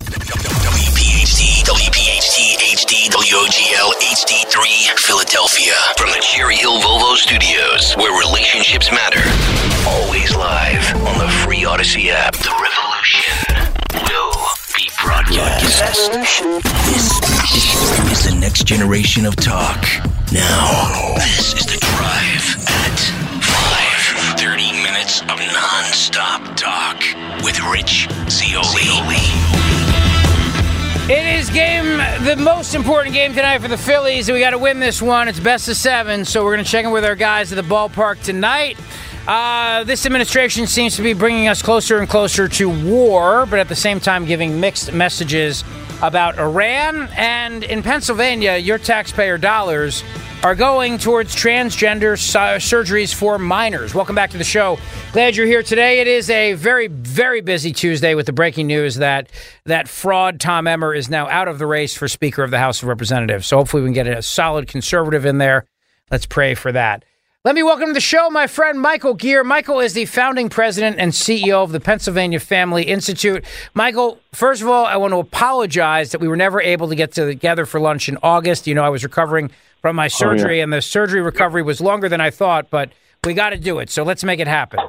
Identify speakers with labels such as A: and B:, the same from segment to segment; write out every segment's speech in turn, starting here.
A: WPHT, WPHT, HD, WOGL, HD3, Philadelphia. From the Cherry Hill Volvo Studios, where relationships matter. Always live on the free Audacy app. The revolution will be broadcast. This is the next generation of talk. Now, this is the drive at 5. 30 minutes of non-stop talk with Rich Zeoli.
B: It is game, the most important game tonight for the Phillies. We got to win this one. It's best of seven, so we're going to check in with our guys at the ballpark tonight. Uh, this administration seems to be bringing us closer and closer to war, but at the same time giving mixed messages about Iran. And in Pennsylvania, your taxpayer dollars are going towards transgender su- surgeries for minors. Welcome back to the show. Glad you're here today. It is a very, very busy Tuesday with the breaking news that that fraud Tom Emmer is now out of the race for Speaker of the House of Representatives. So hopefully we can get a solid conservative in there. Let's pray for that. Let me welcome to the show my friend Michael Geer. Michael is the founding president and CEO of the Pennsylvania Family Institute. Michael, first of all, I want to apologize that we were never able to get together for lunch in August. You know, I was recovering from my oh, surgery, and the surgery recovery was longer than I thought, but we got to do it. So let's make it happen.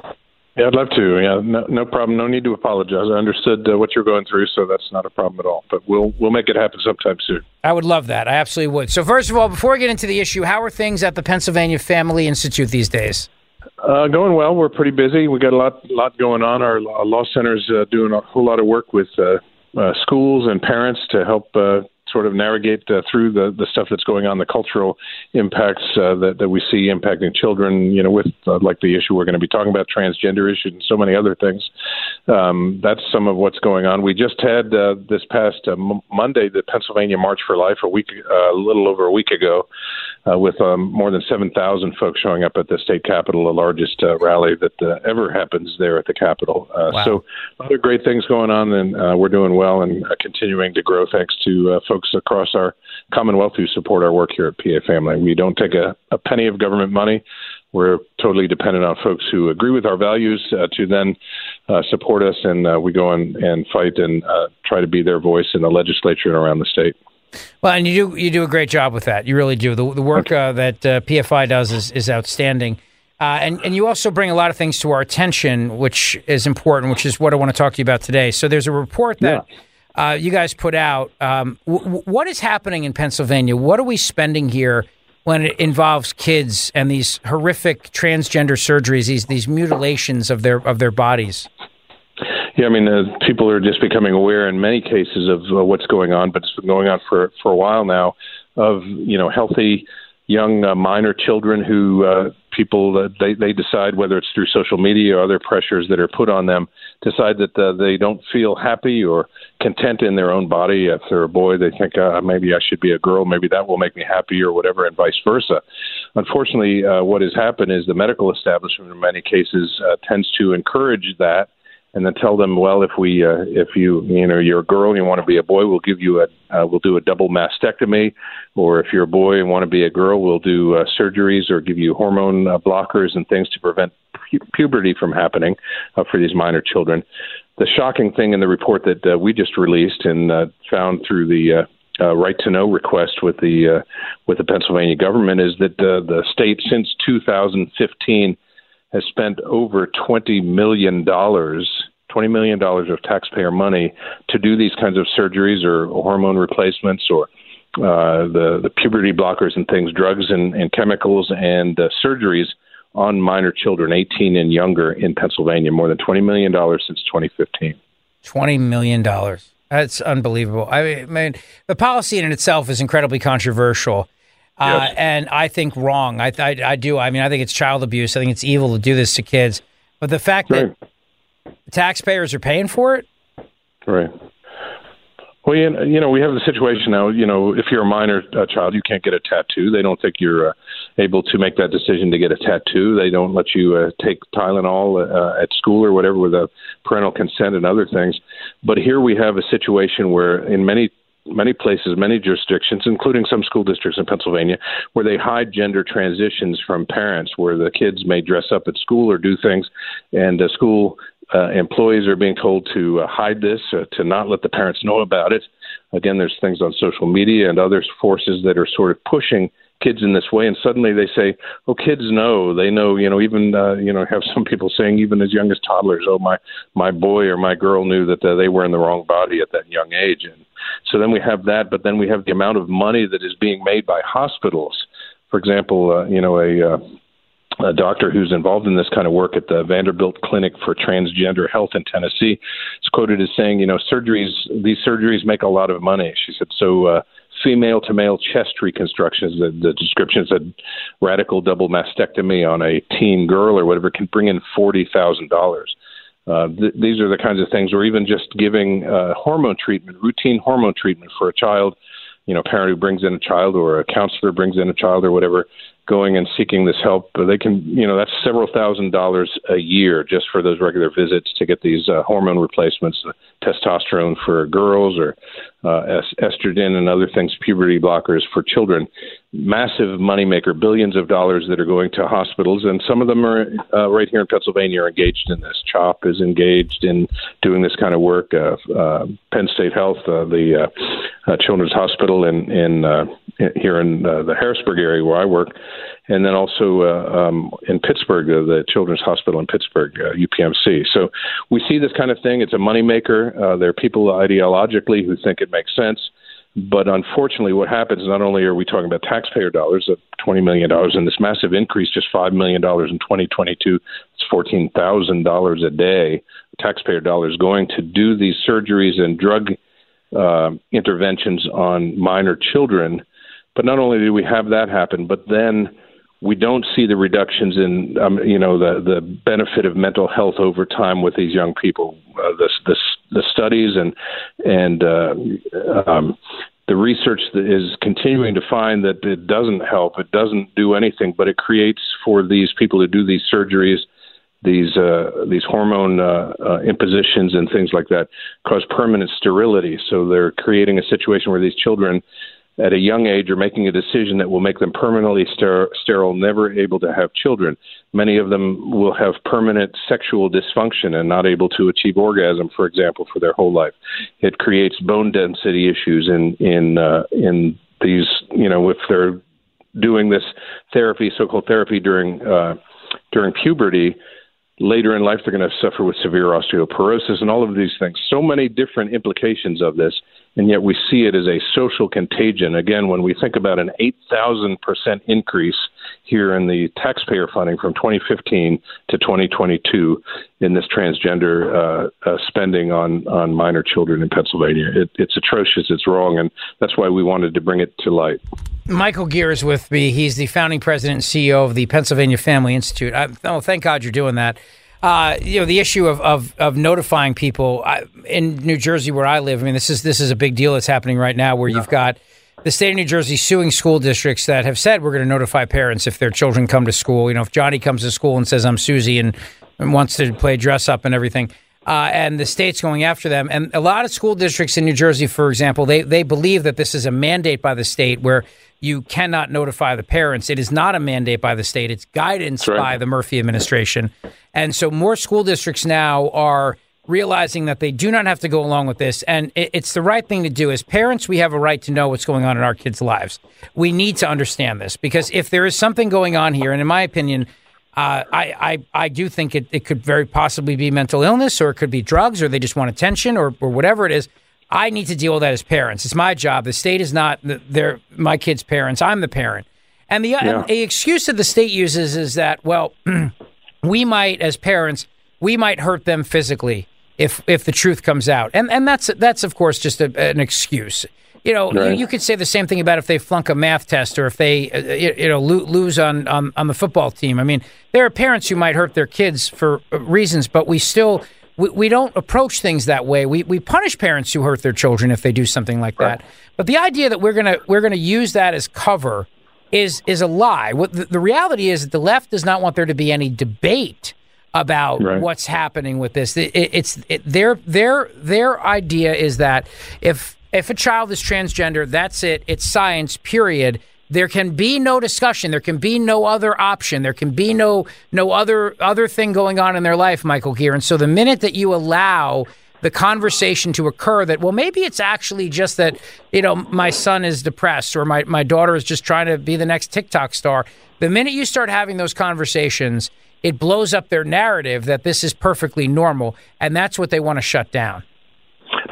C: Yeah, I'd love to. Yeah, no, no problem. No need to apologize. I understood uh, what you're going through, so that's not a problem at all. But we'll we'll make it happen sometime soon.
B: I would love that. I absolutely would. So first of all, before we get into the issue, how are things at the Pennsylvania Family Institute these days?
C: Uh, going well. We're pretty busy. We got a lot lot going on. Our law center's uh, doing a whole lot of work with uh, uh, schools and parents to help uh, sort of navigate uh, through the, the stuff that's going on, the cultural impacts uh, that, that we see impacting children, you know, with uh, like the issue we're going to be talking about, transgender issues and so many other things. Um, that's some of what's going on. We just had uh, this past uh, m- Monday the Pennsylvania March for Life a week, uh, a little over a week ago, uh, with um, more than 7,000 folks showing up at the state capitol, the largest uh, rally that uh, ever happens there at the capitol. Uh,
B: Wow.
C: So other great things going on, and uh, we're doing well and uh, continuing to grow thanks to uh, folks across our Commonwealth who support our work here at PA Family. We don't take a, a penny of government money. We're totally dependent on folks who agree with our values uh, to then uh, support us, and uh, we go and, and fight and uh, try to be their voice in the legislature and around the state.
B: Well, and you do you do a great job with that. You really do. The, the work uh, that uh, PFI does is, is outstanding. Uh, and, and you also bring a lot of things to our attention, which is important, which is what I want to talk to you about today. So there's a report that uh, you guys put out. Um, w- w- what is happening in Pennsylvania? What are we spending here when it involves kids and these horrific transgender surgeries, these these mutilations of their of their bodies?
C: Yeah, I mean, uh, people are just becoming aware in many cases of uh, what's going on, but it's been going on for for a while now. Of you know, healthy young uh, minor children who uh, people uh, they they decide whether it's through social media or other pressures that are put on them decide that uh, they don't feel happy or content in their own body. If they're a boy, they think uh, maybe I should be a girl, maybe that will make me happy or whatever, and vice versa. Unfortunately, uh, what has happened is the medical establishment in many cases uh, tends to encourage that and then tell them, well, if we, uh, if you, you know, you're a girl and you want to be a boy, we'll give you a, uh, we'll do a double mastectomy, or if you're a boy and want to be a girl, we'll do uh, surgeries or give you hormone uh, blockers and things to prevent pu- puberty from happening uh, for these minor children. The shocking thing in the report that uh, we just released and uh, found through the uh, uh, right to know request with the uh, with the Pennsylvania government is that uh, the state since 2015 has spent over 20 million dollars $20 million of taxpayer money to do these kinds of surgeries or hormone replacements or uh, the, the puberty blockers and things, drugs and, and chemicals and uh, surgeries on minor children, 18 and younger, in Pennsylvania. More than $20 million since 2015.
B: $20 million. That's unbelievable. I mean, the policy in itself is incredibly controversial. Uh,
C: Yes.
B: and I think wrong. I, I I do. I mean, I think it's child abuse. I think it's evil to do this to kids. But the fact
C: Right.
B: that taxpayers are paying for it,
C: Right. Well, you know, we have the situation now. You know, if you're a minor uh, child, you can't get a tattoo. They don't think you're uh, able to make that decision to get a tattoo. They don't let you uh, take Tylenol uh, at school or whatever without parental consent and other things. But here we have a situation where, in many many places, many jurisdictions, including some school districts in Pennsylvania, where they hide gender transitions from parents, where the kids may dress up at school or do things, and the school uh, employees are being told to uh, hide this, uh, to not let the parents know about it. Again, there's things on social media and other forces that are sort of pushing kids in this way and suddenly they say oh kids know they know you know even uh, you know have some people saying even as young as toddlers oh my my boy or my girl knew that uh, they were in the wrong body at that young age and so then we have that but then we have the amount of money that is being made by hospitals for example uh, you know a uh, a doctor who's involved in this kind of work at the Vanderbilt Clinic for Transgender Health in Tennessee is quoted as saying, you know, surgeries, these surgeries make a lot of money. She said, so uh, female to male chest reconstructions, the, the description said radical double mastectomy on a teen girl or whatever can bring in $40,000. Uh, th- these are the kinds of things, or even just giving uh, hormone treatment, routine hormone treatment for a child, you know, a parent who brings in a child or a counselor brings in a child or whatever, going and seeking this help. They can, you know, that's several thousand dollars a year just for those regular visits to get these uh, hormone replacements, testosterone for girls or uh, estrogen and other things, puberty blockers for children. Massive moneymaker, billions of dollars that are going to hospitals, and some of them are uh, right here in Pennsylvania are engaged in this. CHOP is engaged in doing this kind of work. Uh, Penn State Health, uh, the uh, Children's Hospital in in here in uh, the Harrisburg area where I work, and then also uh, um, in Pittsburgh, uh, the Children's Hospital in Pittsburgh, uh, UPMC. So we see this kind of thing. It's a moneymaker. Uh, there are people ideologically who think it makes sense. But unfortunately, what happens, not only are we talking about taxpayer dollars of $20 million and this massive increase, just $5 million in 2022, it's $14,000 a day, taxpayer dollars going to do these surgeries and drug uh, interventions on minor children. But not only do we have that happen, but then we don't see the reductions in, um, you know, the the benefit of mental health over time with these young people. Uh, the, the the studies and and uh, um, the research that is continuing to find that it doesn't help. It doesn't do anything, but it creates for these people to do these surgeries these uh, these hormone uh, uh, impositions and things like that cause permanent sterility. So they're creating a situation where these children, at a young age, are making a decision that will make them permanently ster- sterile, never able to have children. Many of them will have permanent sexual dysfunction and not able to achieve orgasm, for example, for their whole life. It creates bone density issues in in uh, in these. You know, if they're doing this therapy, so-called therapy during uh, during puberty, later in life they're going to suffer with severe osteoporosis and all of these things. So many different implications of this, and yet we see it as a social contagion. Again, when we think about an 8,000% increase here in the taxpayer funding from 2015 to 2022 in this transgender uh, uh, spending on, on minor children in Pennsylvania, it, it's atrocious, it's wrong, and that's why we wanted to bring it to light.
B: Michael Geer is with me. He's the founding president and CEO of the Pennsylvania Family Institute. I, oh, thank God you're doing that. Uh, you know the issue of of, of notifying people I, in New Jersey, where I live. I mean, this is this is a big deal that's happening right now, where you've got the state of New Jersey suing school districts that have said we're going to notify parents if their children come to school. You know, if Johnny comes to school and says I'm Susie and, and wants to play dress up and everything. Uh, and the state's going after them. And a lot of school districts in New Jersey, for example, they, they believe that this is a mandate by the state where you cannot notify the parents. It is not a mandate by the state, it's guidance
C: right.
B: by the Murphy administration. And so more school districts now are realizing that they do not have to go along with this. And it, it's the right thing to do. As parents, we have a right to know what's going on in our kids' lives. We need to understand this because if there is something going on here, and in my opinion, Uh, I, I, I do think it, it could very possibly be mental illness or it could be drugs or they just want attention or, or whatever it is. I need to deal with that as parents. It's my job. The state is not their my kids' parents. I'm the parent. And the, yeah. and the excuse that the state uses is that, well, we might, as parents, we might hurt them physically if if the truth comes out. And and that's that's of course just a, an excuse. You know, right. you, you, could say the same thing about if they flunk a math test or if they, uh, you know, lose on, on, on the football team. I mean, there are parents who might hurt their kids for uh, reasons, but we still we, we don't approach things that way. We we punish parents who hurt their children if they do something like right. that. But the idea that we're gonna we're gonna use that as cover is is a lie. What the, the reality is that the left does not want there to be any debate about right. what's happening with this. It, it, it's it, their their their idea is that if if a child is transgender, that's it. It's science, period. There can be no discussion. There can be no other option. There can be no no other other thing going on in their life, Michael Geer. And so the minute that you allow the conversation to occur that well maybe it's actually just that you know my son is depressed or my, my daughter is just trying to be the next tiktok star. The minute you start having those conversations it blows up their narrative that this is perfectly normal and that's what they want to shut down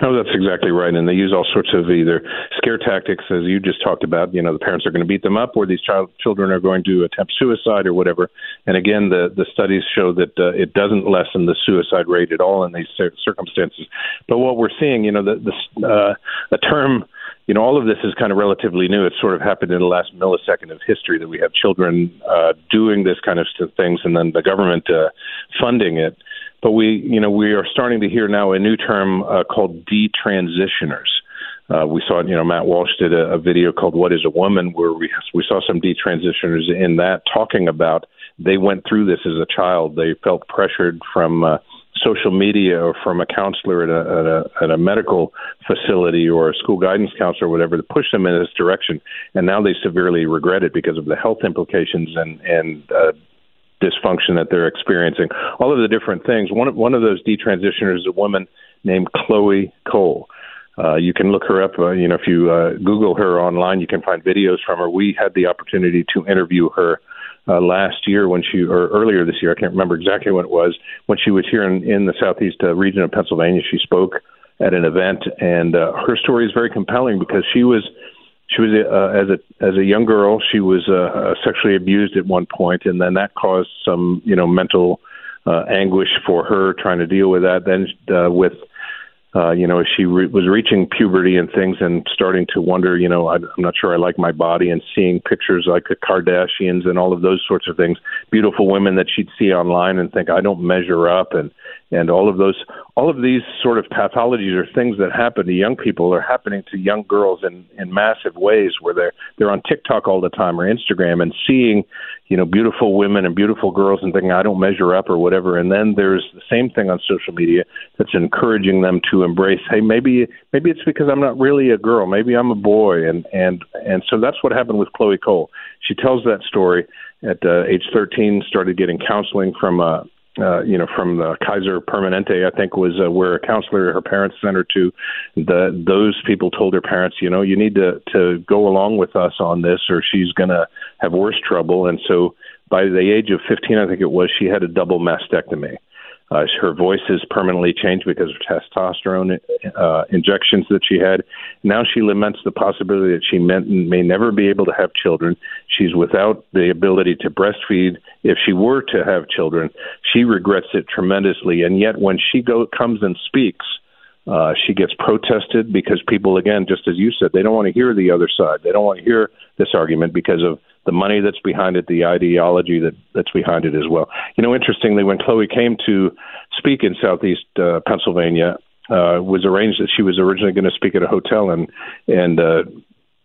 C: no, that's exactly right. And they use all sorts of either scare tactics, as you just talked about. You know, the parents are going to beat them up, or these child children are going to attempt suicide, or whatever. And again, the the studies show that uh, it doesn't lessen the suicide rate at all in these circumstances. But what we're seeing, you know, the, the uh, a term you know, all of this is kind of relatively new. It's sort of happened in the last millisecond of history that we have children uh, doing this kind of things, and then the government uh, funding it. But we, you know, we are starting to hear now a new term uh, called detransitioners. Uh, we saw, you know, Matt Walsh did a, a video called "What Is a Woman," where we we saw some detransitioners in that talking about they went through this as a child. They felt pressured from uh, social media or from a counselor at a, at a at a medical facility or a school guidance counselor or whatever to push them in this direction, and now they severely regret it because of the health implications and and uh, dysfunction that they're experiencing, all of the different things. One of, one of those detransitioners is a woman named Chloe Cole. Uh, you can look her up. Uh, you know, if you uh, Google her online, you can find videos from her. We had the opportunity to interview her uh, last year when she, or earlier this year, I can't remember exactly when it was, when she was here in, in the southeast uh, region of Pennsylvania. She spoke at an event, and uh, her story is very compelling because she was she was uh, as a as a young girl she was uh, sexually abused at one point and then that caused some you know mental uh, anguish for her trying to deal with that. Then uh, with uh, you know, she re- was reaching puberty and things and starting to wonder, you know, I, I'm not sure I like my body and seeing pictures like the Kardashians and all of those sorts of things, beautiful women that she'd see online and think I don't measure up and and all of those all of these sort of pathologies are things that happen to young people. Are happening to young girls in in massive ways where they're they're on TikTok all the time or Instagram and seeing you know beautiful women and beautiful girls and thinking I don't measure up or whatever. And then there's the same thing on social media that's encouraging them to embrace hey maybe maybe it's because I'm not really a girl. Maybe I'm a boy. And and and so that's what happened with Chloe Cole. She tells that story at uh, age 13 started getting counseling from a uh, you know, from the Kaiser Permanente, I think was uh, where a counselor her parents sent her to. The those people told her parents, you know, you need to to go along with us on this, or she's going to have worse trouble. And so, by the age of 15, I think it was, she had a double mastectomy. Uh, her voice has permanently changed because of testosterone uh, injections that she had. Now she laments the possibility that she may, may never be able to have children. She's without the ability to breastfeed. If she were to have children, she regrets it tremendously. And yet, when she go, comes and speaks, uh, she gets protested because people, again, just as you said, they don't want to hear the other side. They don't want to hear this argument because of the money that's behind it, the ideology that that's behind it as well. You know, interestingly, when Chloe came to speak in Southeast uh, Pennsylvania, uh, was arranged that she was originally going to speak at a hotel, and and uh,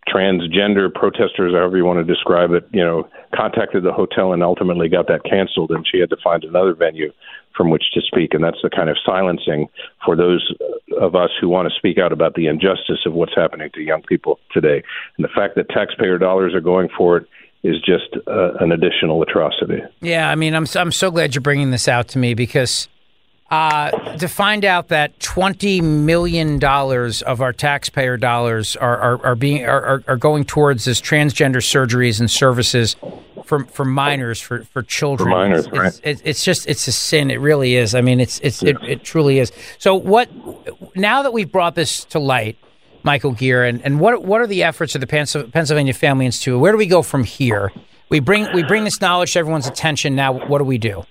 C: transgender protesters, however you want to describe it, you know, contacted the hotel and ultimately got that canceled, and she had to find another venue from which to speak, and that's the kind of silencing for those of us who want to speak out about the injustice of what's happening to young people today, and the fact that taxpayer dollars are going for it is just uh, an additional atrocity.
B: Yeah, I mean, I'm I'm so glad you're bringing this out to me because uh, to find out that twenty million dollars of our taxpayer dollars are are, are being are, are going towards this transgender surgeries and services for for minors for for children.
C: For minors,
B: it's,
C: right.
B: it's, it's just it's a sin. It really is. I mean, it's it's it, it truly is. So what? Now that we've brought this to light, Michael Geer, and, and what what are the efforts of the Pennsylvania Family Institute? Where do we go from here? We bring we bring this knowledge to everyone's attention. Now, what do we do?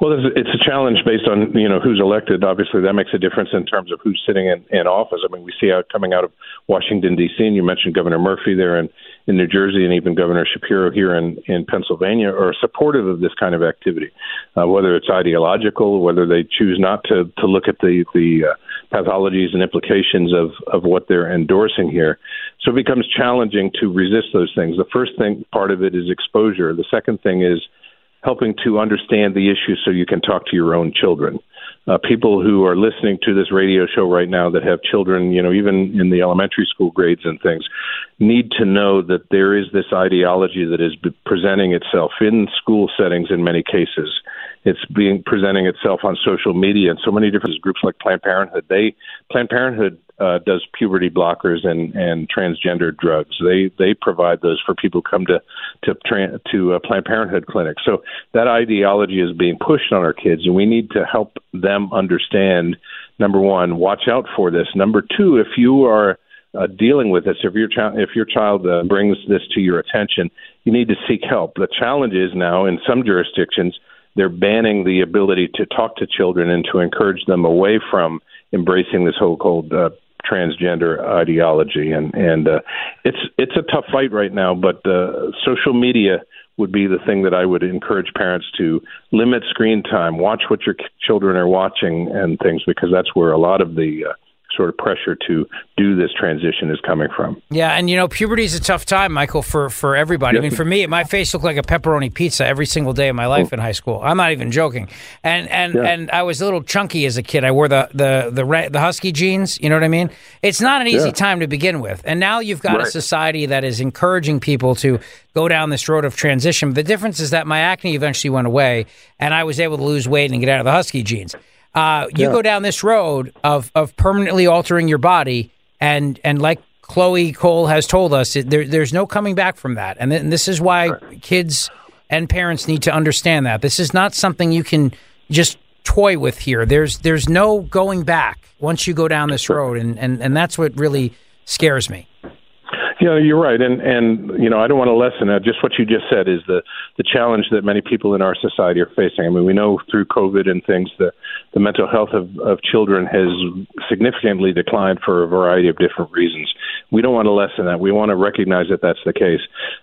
C: Well, it's- a challenge based on you know who's elected. Obviously, that makes a difference in terms of who's sitting in, in office. I mean, we see out coming out of Washington D.C. and you mentioned Governor Murphy there in in New Jersey, and even Governor Shapiro here in in Pennsylvania are supportive of this kind of activity, uh, whether it's ideological, whether they choose not to to look at the the uh, pathologies and implications of of what they're endorsing here. So it becomes challenging to resist those things. The first thing part of it is exposure. The second thing is helping to understand the issue so you can talk to your own children. Uh, people who are listening to this radio show right now that have children, you know, even in the elementary school grades and things, need to know that there is this ideology that is presenting itself in school settings in many cases. It's being presenting itself on social media and so many different groups like Planned Parenthood. They Planned Parenthood uh, does puberty blockers and and transgender drugs. They they provide those for people who come to to to uh, Planned Parenthood clinics. So that ideology is being pushed on our kids, and we need to help them understand. Number one, watch out for this. Number two, if you are uh, dealing with this, if your child if your child uh, brings this to your attention, you need to seek help. The challenge is now in some jurisdictions they're banning the ability to talk to children and to encourage them away from embracing this whole called uh, transgender ideology. And and uh, it's it's a tough fight right now but uh, social media would be the thing that I would encourage parents to limit screen time watch what your children are watching and things because that's where a lot of the uh, sort of pressure to do this transition is coming from
B: Yeah, and you know, puberty is a tough time, Michael, for for everybody. I mean, for me, my face looked like a pepperoni pizza every single day of my life oh. in high school. I'm not even joking. And and
C: Yeah.
B: and I was a little chunky as a kid. I wore the the the the husky jeans. You know what I mean? It's not an easy
C: Yeah.
B: time to begin with. And now you've got a society that is encouraging people to go down this road of transition. The difference is that my acne eventually went away, and I was able to lose weight and get out of the husky jeans. Uh, you
C: Yeah.
B: go down this road of of permanently altering your body, and and like Chloe Cole has told us, it, there, there's no coming back from that. And, th- and this is why kids and parents need to understand that this is not something you can just toy with here. There's there's no going back once you go down this road, and and, and that's what really scares me.
C: Yeah, you're right, and and you know I don't want to lessen that. Just what you just said is the the challenge that many people in our society are facing. I mean, we know through COVID and things the the mental health of of children has significantly declined for a variety of different reasons. We don't want to lessen that. We want to recognize that that's the case.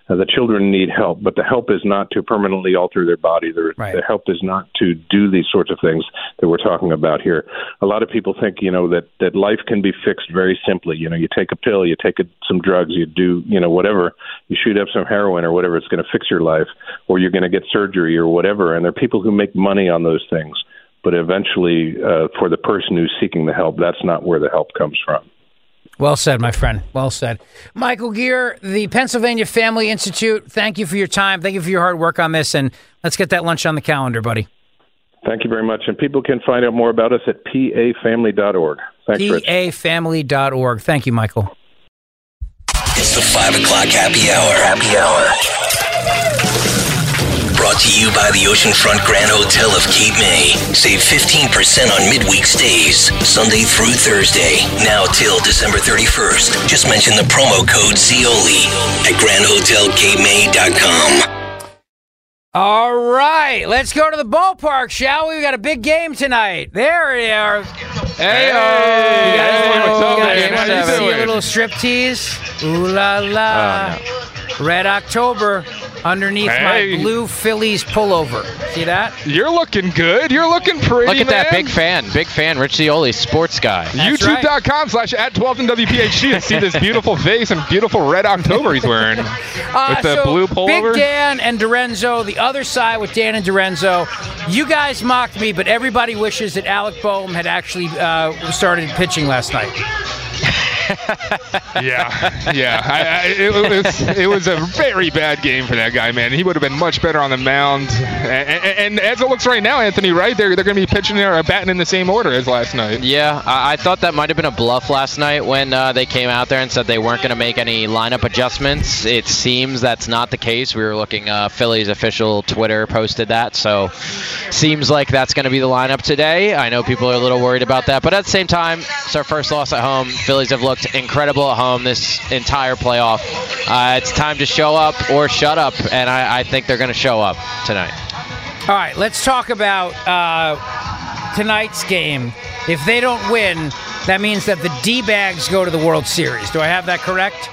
C: Uh, the children need help, but the help is not to permanently alter their body. The,
B: Right.
C: the help is not to do these sorts of things that we're talking about here. A lot of people think, you know, that that life can be fixed very simply. You know, you take a pill, you take a, some drugs, you do, you know, whatever, you shoot up some heroin or whatever, it's going to fix your life, or you're going to get surgery or whatever. And there are people who make money on those things, but eventually, uh, for the person who's seeking the help, that's not where the help comes from.
B: Well said, my friend. Well said. Michael Geer, the Pennsylvania Family Institute, thank you for your time. Thank you for your hard work on this. And let's get that lunch on the calendar, buddy.
C: Thank you very much. And people can find out more about us at pafamily.org. Thanks, Rich.
B: PAFamily.org. Thank you, Michael.
A: It's the 5 o'clock happy hour. Happy hour. Brought to you by the Oceanfront Grand Hotel of Cape May. Save 15% on midweek stays, Sunday through Thursday. Now till December 31st. Just mention the promo code ZEOLI at grandhotelcapemay.com.
B: All right, let's go to the ballpark, shall we? We got a big game tonight. There we are.
D: Hey,
B: You guys
D: what's
B: want
D: up, man?
B: See
D: you
B: a little strip tease? Ooh la la. Oh, Red October underneath
D: Hey.
B: my blue Phillies pullover. See that?
D: You're looking good. You're looking pretty.
E: Look at that big fan, big fan, Rich Zeoli, sports guy.
D: YouTube.com slash at 12 and WPHT to see this beautiful face and beautiful red October he's wearing.
B: Uh,
D: With the
B: so
D: blue pullover?
B: Big Dan and DiRenzo, the other side with Dan and DiRenzo. You guys mocked me, but everybody wishes that Alec Bohm had actually uh, started pitching last night.
D: Yeah, yeah. I, I, it, was, it was a very bad game for that guy, man. He would have been much better on the mound. And, and, and as it looks right now, Anthony, right? They're, they're going to be pitching or batting in the same order as last night.
E: Yeah, I, I thought that might have been a bluff last night when uh, they came out there and said they weren't going to make any lineup adjustments. It seems that's not the case. We were looking, uh, Phillies official Twitter posted that, so seems like that's going to be the lineup today. I know people are a little worried about that, but at the same time, it's our first loss at home. Phillies have looked incredible at home this entire playoff. Uh, it's time to show up or shut up, and I, I think they're going to show up tonight.
B: All right, let's talk about uh, tonight's game. If they don't win, that means that the D bags go to the World Series. Do I have that correct?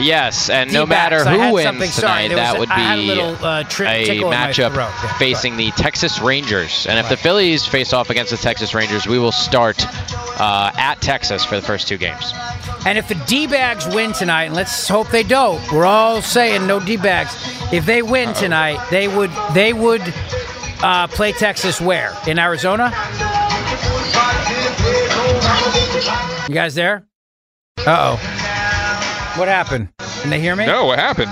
E: Yes, and no
B: D-backs.
E: matter
B: I
E: who wins tonight,
B: was
E: that
B: a-
E: would be
B: little, uh, tri-
E: a
B: tickle in my
E: matchup.
B: Yeah,
E: facing the Texas Rangers. And if the Phillies face off against the Texas Rangers, we will start uh, at Texas for the first two games.
B: And if the D bags win tonight, and let's hope they don't, we're all saying no D bags. If they win tonight, they would they would uh, play Texas where? In Arizona? You guys there? Uh oh. What happened? Can they hear me?
D: No, what happened?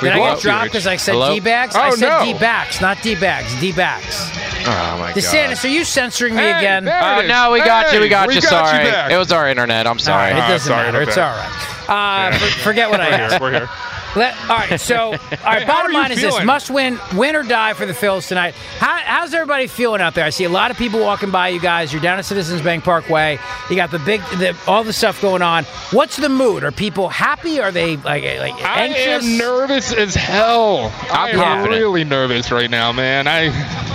B: Did I get dropped because I said
E: Hello?
B: D bags?
D: Oh,
B: I said
D: no.
B: D backs, not D bags. D backs.
E: Oh my god.
B: DeSantis, are you censoring me
D: Hey,
B: again?
D: there
E: Uh, no, we got you. We got
D: we
E: you.
D: got
E: sorry,
D: you
E: it was our internet. I'm sorry.
B: right, it doesn't
D: sorry
B: matter. It's
D: that.
B: all right. Uh, for- forget what I asked.
D: here. We're here.
B: Let, all right, so all right.
D: Hey,
B: bottom line is this: must win, win or die for the Phils tonight. How, how's everybody feeling out there? I see a lot of people walking by you guys. You're down at Citizens Bank Parkway. You got the big, the, all the stuff going on. What's the mood? Are people happy? Are they like like
D: I am nervous as hell. I am really nervous right now, man. I,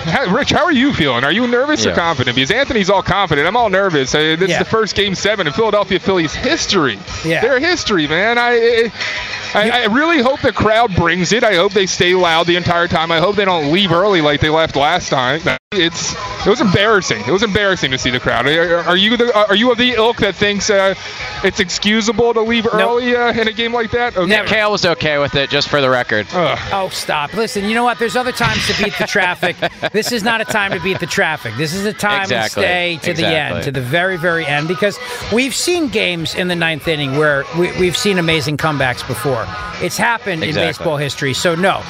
D: How- Rich, how are you feeling? Are you nervous or confident? Because Anthony's all confident. I'm all nervous. Uh, this
B: Yeah.
D: is the first game seven in Philadelphia Phillies history.
B: Yeah.
D: Their history, man. I, I, I really hope the crowd brings it. I hope they stay loud the entire time. I hope they don't leave early like they left last time. It's it was embarrassing. It was embarrassing to see the crowd. Are, are you the are you of the ilk that thinks uh, it's excusable to leave early uh, in a game like that? Okay.
E: Nick Kale was okay with it, just for the record.
D: Ugh.
B: Oh, stop. Listen, you know what? There's other times to beat the traffic. this is not a time to beat the traffic. This is a time
E: Exactly.
B: to stay to the end, to the very, very end, because we've seen games in the ninth inning where we, we've seen amazing comebacks before. It's happened in baseball history. So, no.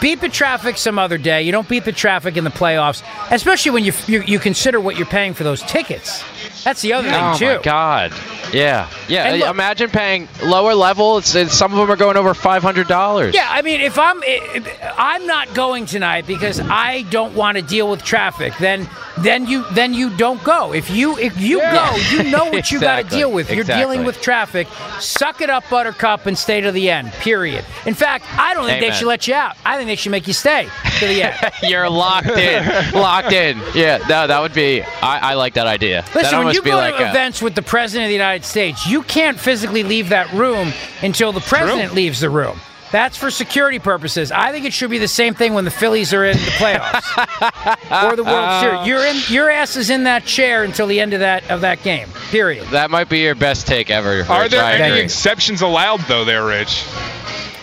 B: Beat the traffic some other day. You don't beat the traffic in the playoffs, especially when you, you, you consider what you're paying for those tickets. That's the other
E: Oh
B: thing, too.
E: Oh my God! Yeah, yeah.
B: Look-
E: Imagine paying lower level. It's, it's, some of them are going over five hundred dollars.
B: Yeah, I mean, if I'm if I'm not going tonight because I don't want to deal with traffic, then then you then you don't go. If you if you go, you know what you got to deal with. You're dealing with traffic. Suck it up, Buttercup, and stay to the end. Period. In fact, I don't think they should let you out. I think they should make you stay to the end.
E: You're locked in, locked in. Yeah, that, that would be. I, I like that idea. that
B: Listen, when you
E: be
B: go
E: like
B: to
E: a-
B: events with the president of the United States, you can't physically leave that room until the president leaves the room. That's for security purposes. I think it should be the same thing when the Phillies are in the playoffs or the World uh, Series. You're in, your ass is in that chair until the end of that of that game. Period.
E: that might be your best take ever.
D: Are there any exceptions allowed though, there, Rich?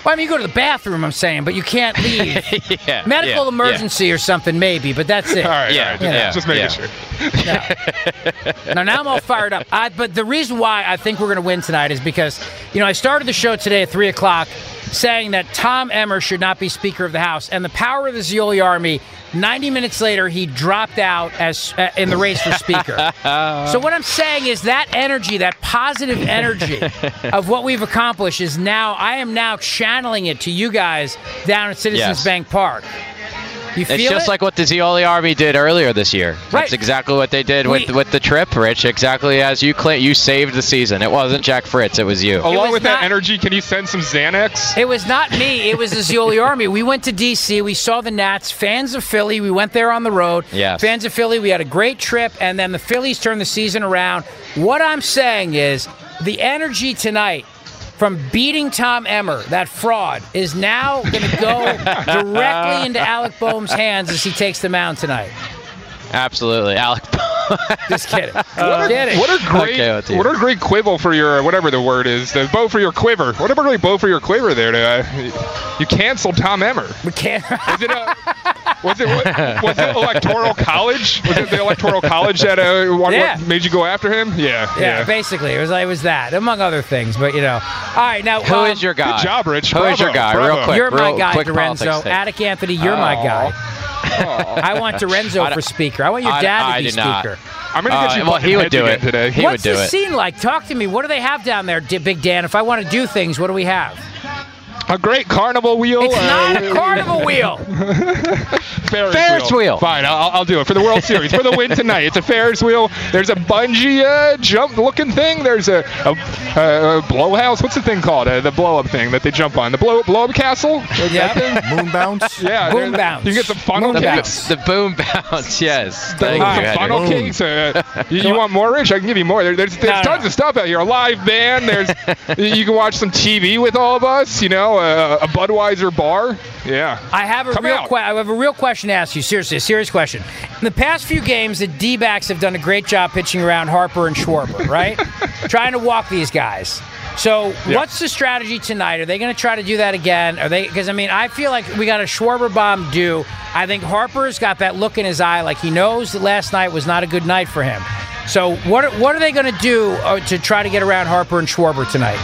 B: Well, I mean, you go to the bathroom. I'm saying, but you can't leave.
E: yeah,
B: Medical
E: yeah,
B: emergency or something, maybe, but that's it.
D: All right,
E: Yeah,
D: all right,
E: yeah,
D: just making
E: yeah.
D: sure.
B: Now, now I'm all fired up. I, but the reason why I think we're going to win tonight is because, you know, I started the show today at 3 o'clock saying that Tom Emmer should not be Speaker of the House. And the power of the Zeoli Army, 90 minutes later, he dropped out as uh, in the race for Speaker. so what I'm saying is that energy, that positive energy of what we've accomplished is now, I am now channeling it to you guys down at Citizens
E: Yes.
B: Bank Park. You feel
E: It's just
B: it?
E: like what the Zeoli Army did earlier this year.
B: Right.
E: That's exactly what they did with
B: We-
E: with the trip, Rich. Exactly as you claim, you saved the season. It wasn't Jack Fritz. It was you.
D: Along
B: was
D: with
B: not-
D: that energy, can you send some Xanax?
B: It was not me. It was the Zeoli Army. We went to D.C. We saw the Nats. Fans of Philly. We went there on the road.
E: Yes.
B: Fans of Philly. We had a great trip, and then the Phillies turned the season around. What I'm saying is the energy tonight from beating Tom Emmer, that fraud, is now going to go directly into Alec Bohm's hands as he takes the mound tonight.
E: Absolutely, Alec.
B: Just kidding.
D: What a,
B: kidding.
D: what a great,
E: Okay
D: what a great quibble for your whatever the word is, the bow for your quiver. What a great bow for your quiver there. To, uh, you canceled Tom Emmer.
B: we can't.
D: Is it a, Was it was it electoral college? Was it the electoral college that uh, what,
B: Yeah.
D: what made you go after him? Yeah,
B: Yeah, basically, it was it was that, among other things. But you know, all right, now
E: Who
B: um,
E: is your guy?
D: Good job, Rich.
E: Who is your guy?
D: bravo.
E: Real quick.
B: You're my guy,
E: quick politics
B: DiRenzo.
E: take.
B: Attic Anthony, you're my guy. I want DiRenzo
E: I-
B: for speaker. I want your
E: I-
B: dad
E: I
B: to be
E: did not.
B: speaker.
D: I'm gonna get
E: Uh,
D: you
E: well,
D: butting
E: he would do it.
D: today.
E: He
B: What's
E: would do
B: the
E: it.
B: scene like? Talk to me. What do they have down there, D- Big Dan? If I want to do things, what do we have?
D: A great carnival wheel.
B: It's
D: uh,
B: not a carnival wheel.
D: Ferris,
E: Ferris wheel.
D: Fine, I'll, I'll do it for the World Series for the win tonight. It's a Ferris wheel. There's a bungee uh, jump looking thing. There's a, a, a blow house. What's the thing called? Uh, the blow up thing that they jump on. The blow blow up castle. Is that thing?
F: Moon bounce.
D: Yeah.
B: Boom bounce.
D: You can get some funnel
B: Moon
D: cakes.
E: The boom bounce, yes. Thank
D: Some
E: you,
D: funnel
F: Boom.
D: cakes. Uh, you, you want more, Rich? I can give you more. There, there's there's
B: No, no,
D: tons
B: no.
D: of stuff out here. A live band. There's you can watch some TV with all of us. You know, uh, a Budweiser bar. Yeah.
B: I have a
D: Come
B: real que- I have a real question to ask you. Seriously, a serious question. In the past few games, the D-backs have done a great job pitching around Harper and Schwarber, right? Trying to walk these guys. So,
D: Yeah.
B: what's the strategy tonight? Are they going to try to do that again? Are they? Because I mean, I feel like we got a Schwarber bomb due. I think Harper's got that look in his eye, like he knows that last night was not a good night for him. So, what are, what are they going to do uh, to try to get around Harper and Schwarber tonight?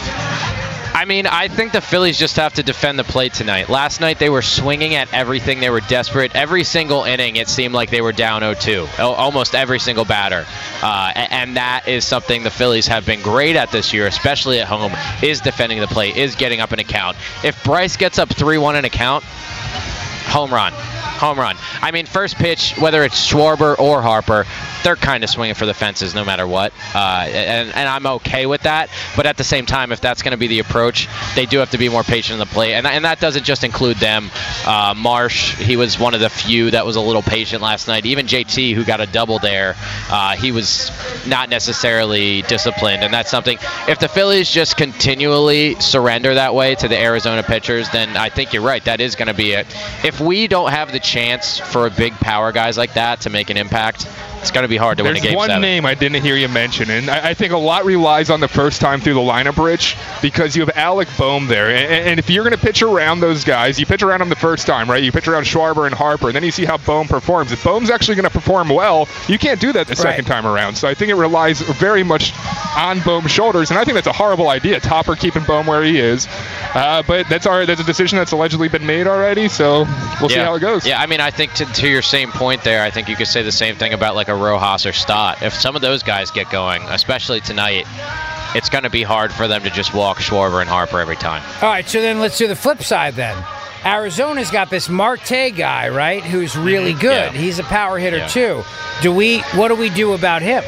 E: I mean, I think the Phillies just have to defend the plate tonight. Last night they were swinging at everything. They were desperate. Every single inning, it seemed like they were down 0-2. Almost every single batter, uh, and that is something the Phillies have been great at this year, especially at home. Is defending the plate, is getting up an account. If Bryce gets up 3-1 in a count, home run. Home run. I mean, first pitch, whether it's Schwarber or Harper, they're kind of swinging for the fences no matter what. Uh, and, and I'm okay with that. But at the same time, if that's going to be the approach, they do have to be more patient in the plate. And, and that doesn't just include them. Uh, Marsh, he was one of the few that was a little patient last night. Even JT, who got a double there, uh, he was not necessarily disciplined. And that's something, if the Phillies just continually surrender that way to the Arizona pitchers, then I think you're right. That is going to be it. If we don't have the chance for a big power guys like that to make an impact, it's going to be hard to win
D: There's
E: a game There's
D: one
E: seven.
D: name I didn't hear you mention, and I, I think a lot relies on the first time through the lineup, Rich, because you have Alec Bohm there. And, and if you're going to pitch around those guys, you pitch around them the first time, right? You pitch around Schwarber and Harper, and then you see how Bohm performs. If Bohm's actually going to perform well, you can't do that the second time around. So I think it relies very much on Bohm's shoulders, and I think that's a horrible idea. Topper keeping Bohm where he is, uh, but that's our that's a decision that's allegedly been made already. So we'll see how it goes.
E: Yeah, I mean, I think to, to your same point there, I think you could say the same thing about like a Rojas or Stott. If some of those guys get going, especially tonight, it's going to be hard for them to just walk Schwarber and Harper every time.
B: All right, so then let's do the flip side then. Arizona's got this Marte guy, right, who's really mm-hmm. good.
E: Yeah.
B: He's a power hitter
E: Yeah.
B: too. Do we what do we do about him?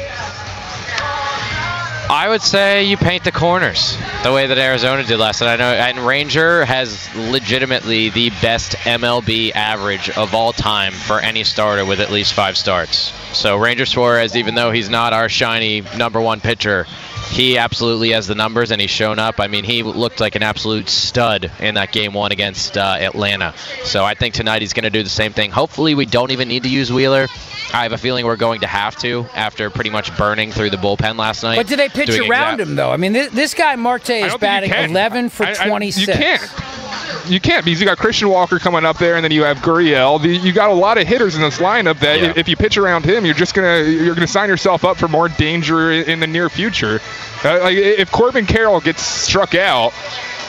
E: I would say you paint the corners the way that Arizona did last night. I know, and Ranger has legitimately the best MLB average of all time for any starter with at least five starts. So Ranger Suarez, even though he's not our shiny number one pitcher, he absolutely has the numbers and he's shown up. I mean, he looked like an absolute stud in that game one against uh, Atlanta. So I think tonight he's going to do the same thing. Hopefully, we don't even need to use Wheeler. I have a feeling we're going to have to after pretty much burning through the bullpen last night.
B: But do they pitch around
E: exact-
B: him though? I mean, this, this guy Marte is
D: don't think you
B: batting 11 for
D: I- I-
B: 26.
D: You can't. You can't because you got Christian Walker coming up there, and then you have Gurriel. The, you got a lot of hitters in this lineup that
E: Yeah.
D: if, if you pitch around him, you're just gonna you're gonna sign yourself up for more danger in, in the near future. Uh, like if Corbin Carroll gets struck out.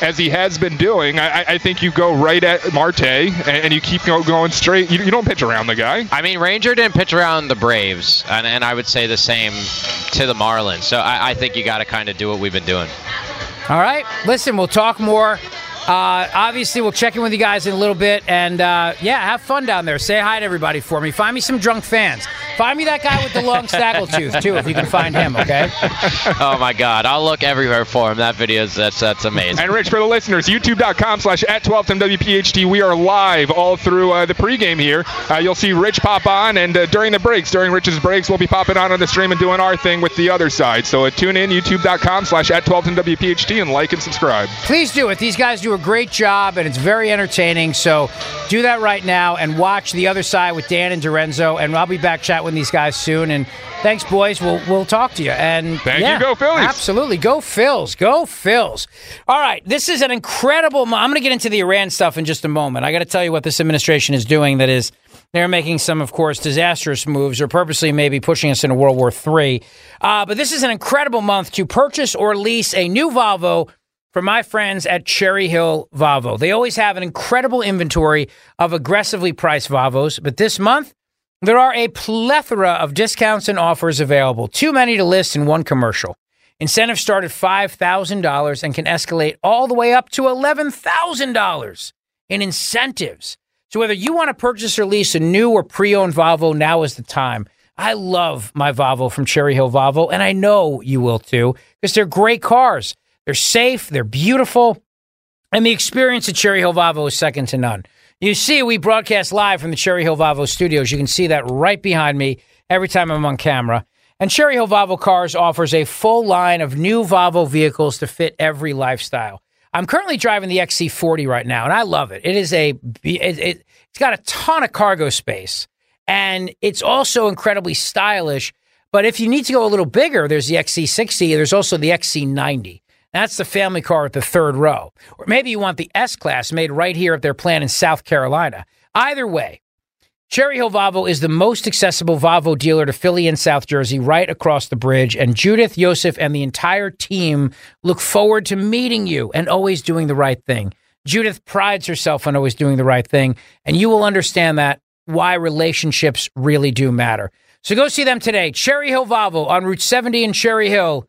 D: As he has been doing, I, I- I think you go right at Marte and, and you keep go, going straight. You, you don't pitch around the guy.
E: I mean, Ranger didn't pitch around the Braves, and, and I would say the same to the Marlins. So I, I think you got to kind of do what we've been doing.
B: All right. Listen, we'll talk more. Uh, obviously, we'll check in with you guys in a little bit. And uh, yeah, have fun down there. Say hi to everybody for me. Find me some drunk fans. Find me that guy with the long snaggle tooth, too, if you can find him, okay?
E: oh my God, I'll look everywhere for him. That video is that's that's amazing.
D: And Rich, for the listeners, youtube.com slash at 12WPHT. We are live all through uh, the pregame here. Uh, you'll see Rich pop on, and uh, during the breaks, during Rich's breaks, we'll be popping on on the stream and doing our thing with the other side. So uh, tune in, youtube.com slash at 12WPHT, and like and subscribe.
B: Please do it. These guys do a great job, and it's very entertaining. So do that right now and watch The Other Side with Dan and DiRenzo. And I'll be back chat with with these guys soon. And thanks, boys. We'll we'll talk to you. And
D: Thank you. Go Phillies.
B: Absolutely, go Phils, go Phils. All right, this is an incredible. mo- I'm going to get into the Iran stuff in just a moment. I got to tell you what this administration is doing. That is. They're making some, of course, disastrous moves or purposely maybe pushing us into World War III. Uh, but this is an incredible month to purchase or lease a new Volvo from my friends at Cherry Hill Volvo. They always have an incredible inventory of aggressively priced Volvos, but this month, there are a plethora of discounts and offers available, too many to list in one commercial. Incentives start at $5,000 and can escalate all the way up to $11,000 in incentives. So whether you want to purchase or lease a new or pre-owned Volvo, now is the time. I love my Volvo from Cherry Hill Volvo, and I know you will too, because they're great cars. They're safe, they're beautiful, and the experience at Cherry Hill Volvo is second to none. You see, we broadcast live from the Cherry Hill Volvo studios. You can see that right behind me every time I'm on camera. And Cherry Hill Volvo Cars offers a full line of new Volvo vehicles to fit every lifestyle. I'm currently driving the XC40 right now, and I love it. It is a it, it, it's got a ton of cargo space, and it's also incredibly stylish. But if you need to go a little bigger, there's the XC60. There's also the XC90. That's the family car at the third row. Or maybe you want the S Class made right here at their plant in South Carolina. Either way, Cherry Hill Volvo is the most accessible Volvo dealer to Philly and South Jersey, right across the bridge. And Judith, Yosef, and the entire team look forward to meeting you and always doing the right thing. Judith prides herself on always doing the right thing, and you will understand that why relationships really do matter. So go see them today. Cherry Hill Volvo on Route 70 in Cherry Hill,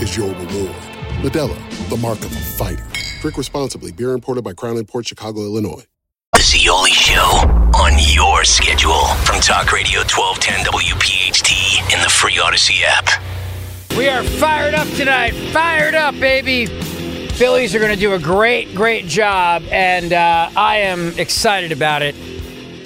G: is your reward. Modelo, the mark of a fighter. Drink responsibly. Beer imported by Crown Port Chicago, Illinois.
A: The Zeoli Show on your schedule from Talk Radio 1210 WPHT in the free Audacy app.
B: We are fired up tonight. Fired up, baby. Phillies are going to do a great, great job, and uh, I am excited about it.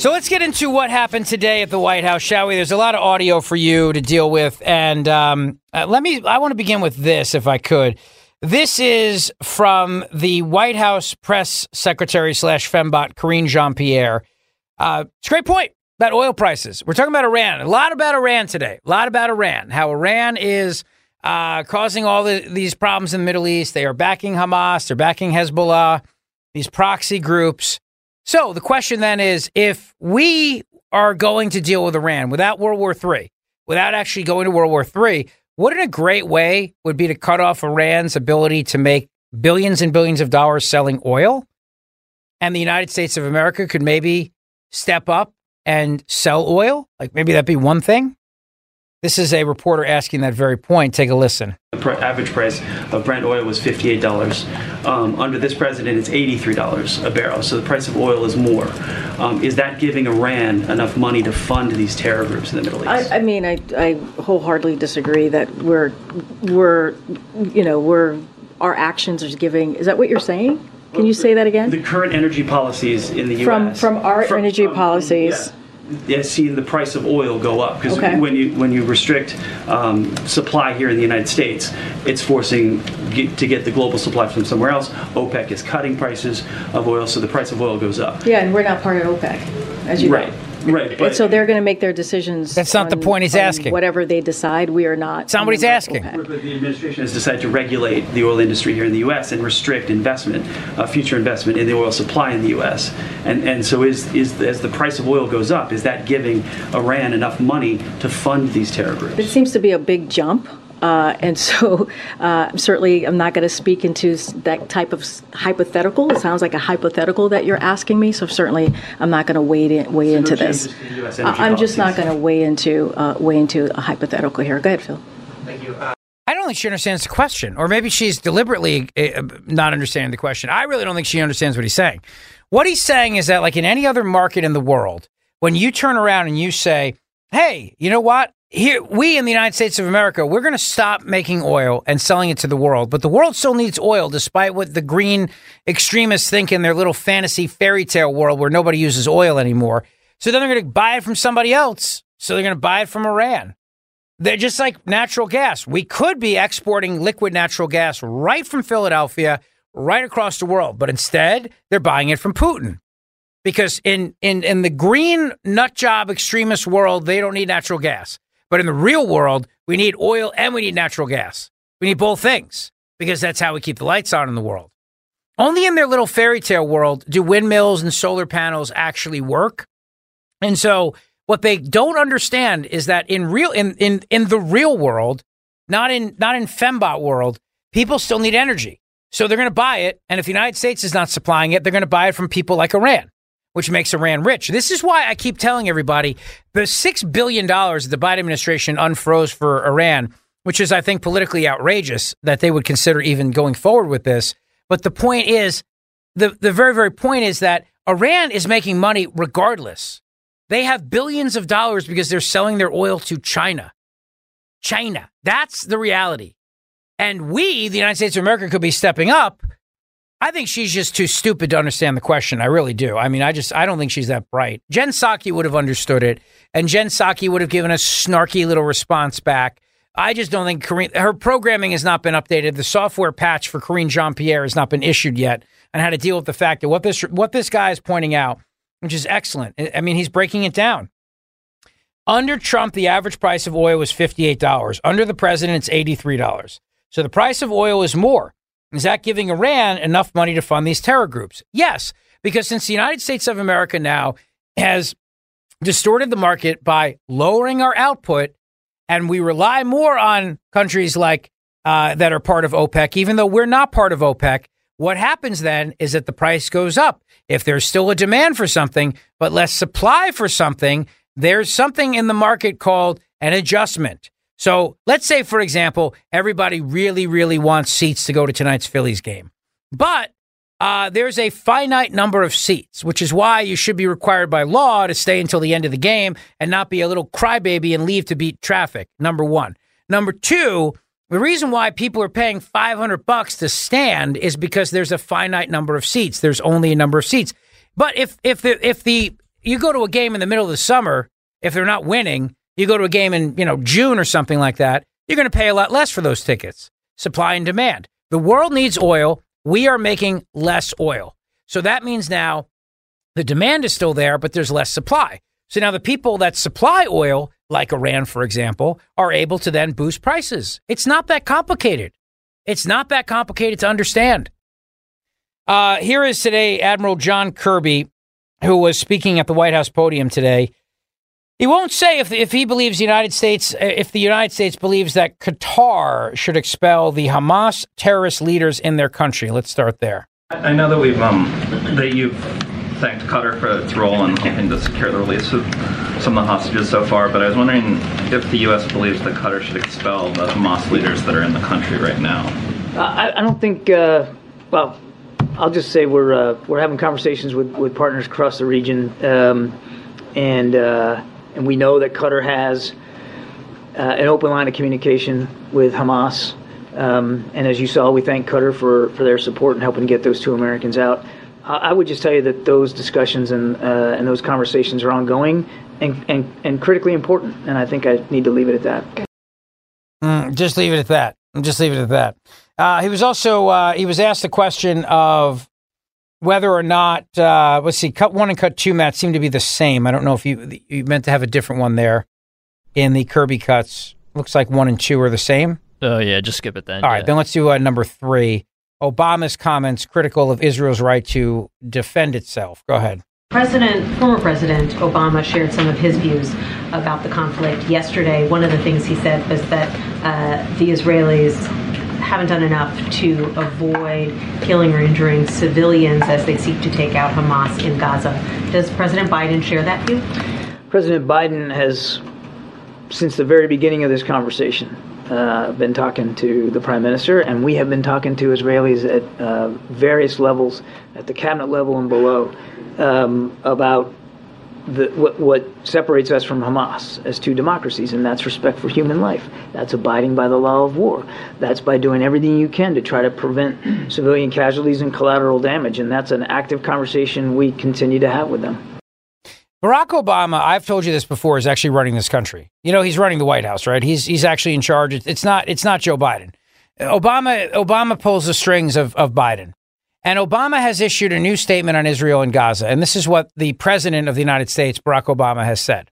B: So let's get into what happened today at the White House, shall we? There's a lot of audio for you to deal with, and um, uh, let me. I want to begin with this, if I could. This is from the White House press secretary slash fembot Karine Jean Pierre. Uh, it's a great point about oil prices. We're talking about Iran. A lot about Iran today. A lot about Iran. How Iran is uh, causing all the, these problems in the Middle East. They are backing Hamas. They're backing Hezbollah. These proxy groups. So the question then is if we are going to deal with Iran without World War III, without actually going to World War III, wouldn't a great way would be to cut off Iran's ability to make billions and billions of dollars selling oil? And the United States of America could maybe step up and sell oil? Like maybe that'd be one thing? This is a reporter asking that very point. Take a listen.
H: The pr- average price of Brent oil was $58. Um, under this president, it's $83 a barrel. So the price of oil is more. Um, is that giving Iran enough money to fund these terror groups in the Middle East?
I: I, I mean, I, I wholeheartedly disagree that we're, we're, you know, we're, our actions are giving. Is that what you're saying? Can you say that again?
H: the current energy policies in the
I: From
H: U.S.
I: from our energy policies.
H: yeah. Yeah, seeing the price of oil go up because
I: Okay.
H: when you when you restrict um, supply here in the United States, it's forcing get, to get the global supply from somewhere else. OPEC is cutting prices of oil, so the price of oil goes up.
I: Yeah, and we're not part of OPEC, as you know.
H: Right, right.
I: And
H: But
I: so they're going to make their decisions.
B: That's not the
I: on-
B: point he's
I: on
B: asking.
I: Whatever they decide, we are not.
B: Somebody's
I: a member of
B: asking.
I: OPEC.
H: But the administration has decided to regulate the oil industry here in the U.S. and restrict investment, uh, future investment in the oil supply in the U.S. And and so is is as the price of oil goes up, is that giving Iran enough money to fund these terror groups?
I: It seems to be a big jump. Uh, and so, uh, certainly, I'm not going to speak into that type of hypothetical. It sounds like a hypothetical that you're asking me. So, certainly, I'm not going to wade in, weigh into this.
H: changes to
I: I-
H: energy
I: I'm just not going to weigh into uh, weigh into a hypothetical here. Go ahead, Phil. Thank you.
B: I don't think she understands the question, or maybe she's deliberately uh, not understanding the question. I really don't think she understands what he's saying. What he's saying is that, like in any other market in the world, when you turn around and you say, "Hey, you know what? Here, we in the United States of America, we're going to stop making oil and selling it to the world, but the world still needs oil, despite what the green extremists think in their little fantasy fairy tale world where nobody uses oil anymore. So then they're going to buy it from somebody else. So they're going to buy it from Iran." They're just like natural gas. We could be exporting liquid natural gas right from Philadelphia, right across the world, but instead they're buying it from Putin. Because in, in, in the green nut job extremist world, they don't need natural gas. But in the real world, we need oil and we need natural gas. We need both things because that's how we keep the lights on in the world. Only in their little fairy tale world do windmills and solar panels actually work. And so what they don't understand is that in real in in in the real world, not in not in fembot world, people still need energy. So they're going to buy it, and if the United States is not supplying it, they're going to buy it from people like Iran, which makes Iran rich. This is why I keep telling everybody the six billion dollars that the Biden administration unfroze for Iran, which is I think politically outrageous that they would consider even going forward with this. But the point is, the the very very point is that Iran is making money regardless. They have billions of dollars because they're selling their oil to China. China. That's the reality. And we, the United States of America, could be stepping up. I think she's just too stupid to understand the question. I really do. I mean, I just I don't think she's that bright. Jen Psaki would have understood it, and Jen Psaki would have given a snarky little response back. I just don't think Karine, her programming has not been updated. The software patch for Karine Jean Pierre has not been issued yet, and how to deal with the fact that what this what this guy is pointing out which is excellent. I- mean, he's breaking it down. Under Trump, the average price of oil was $58. Under the president, it's $83. So the price of oil is more. Is that giving Iran enough money to fund these terror groups? Yes, because since the United States of America now has distorted the market by lowering our output, and we rely more on countries like uh, that are part of OPEC, even though we're not part of OPEC. What happens then is that the price goes up. If there's still a demand for something, but less supply for something, there's something in the market called an adjustment. So let's say, for example, everybody really, really wants seats to go to tonight's Phillies game. But uh, there's a finite number of seats, which is why you should be required by law to stay until the end of the game and not be a little crybaby and leave to beat traffic. Number one. Number two, the reason why people are paying 500 bucks to stand is because there's a finite number of seats. There's only a number of seats. But if if the if the you go to a game in the middle of the summer, if they're not winning, you go to a game in, you know, June or something like that, you're going to pay a lot less for those tickets. Supply and demand. The world needs oil. We are making less oil. So that means now the demand is still there, but there's less supply. So now the people that supply oil, like Iran, for example, are able to then boost prices. It's not that complicated. It's not that complicated to understand. Uh, here is today Admiral John Kirby, who was speaking at the White House podium today. He won't say if, if he believes the United States, if the United States believes that Qatar should expel the Hamas terrorist leaders in their country. Let's start there.
J: I know that we've um, that you've thanked Qatar for its role in helping to secure the release of some of the hostages so far, but I was wondering if the U.S. believes that Qatar should expel the Hamas leaders that are in the country right now.
K: I, I don't think. Uh, well, I'll just say we're uh, we're having conversations with, with partners across the region, um, and uh, and we know that Qatar has uh, an open line of communication with Hamas. Um, and as you saw, we thank Qatar for, for their support in helping get those two Americans out. I, I would just tell you that those discussions and uh, and those conversations are ongoing, and, and, and critically important. And I think I need to leave it at that.
B: Mm, just leave it at that. Just leave it at that. Uh, he was also uh, he was asked the question of whether or not uh, let's see, cut one and cut two, Matt, seem to be the same. I don't know if you you meant to have a different one there in the Kirby cuts. Looks like one and two are the same.
L: Oh yeah, just skip it then.
B: All right,
L: yeah.
B: then let's do uh, number three. Obama's comments critical of Israel's right to defend itself. Go ahead.
M: President, former President Obama shared some of his views about the conflict yesterday. One of the things he said was that uh, the Israelis haven't done enough to avoid killing or injuring civilians as they seek to take out Hamas in Gaza. Does President Biden share that view?
K: President Biden has, since the very beginning of this conversation, uh, been talking to the prime minister, and we have been talking to Israelis at uh, various levels, at the cabinet level and below, um, about the, what, what separates us from Hamas as two democracies, and that's respect for human life. That's abiding by the law of war. That's by doing everything you can to try to prevent civilian casualties and collateral damage, and that's an active conversation we continue to have with them.
B: Barack Obama, I've told you this before, is actually running this country. You know, he's running the White House, right? He's he's actually in charge. It's not it's not Joe Biden. Obama Obama pulls the strings of, of Biden. And Obama has issued a new statement on Israel and Gaza. And this is what the president of the United States, Barack Obama, has said.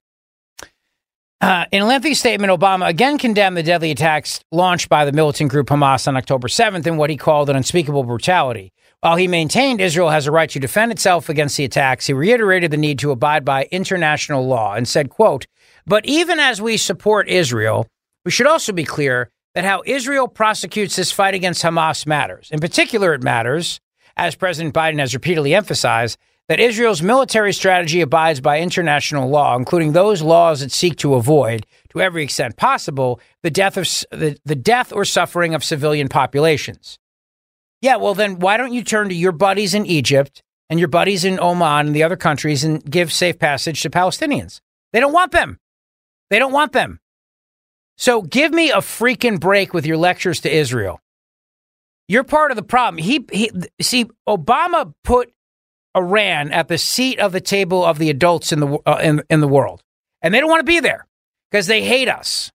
B: Uh, in a lengthy statement, Obama again condemned the deadly attacks launched by the militant group Hamas on October 7th in what he called an unspeakable brutality. While he maintained Israel has a right to defend itself against the attacks, he reiterated the need to abide by international law and said, quote, But even as we support Israel, we should also be clear that how Israel prosecutes this fight against Hamas matters. In particular, it matters as President Biden has repeatedly emphasized, that Israel's military strategy abides by international law, including those laws that seek to avoid, to every extent possible, the death of the, the death or suffering of civilian populations. Yeah, well then why don't you turn to your buddies in Egypt and your buddies in Oman and the other countries and give safe passage to Palestinians? They don't want them. They don't want them. So give me a freaking break with your lectures to Israel. You're part of the problem. He, he see Obama put Iran at the seat of the table of the adults in the uh, in in the world, and they don't want to be there because they hate us.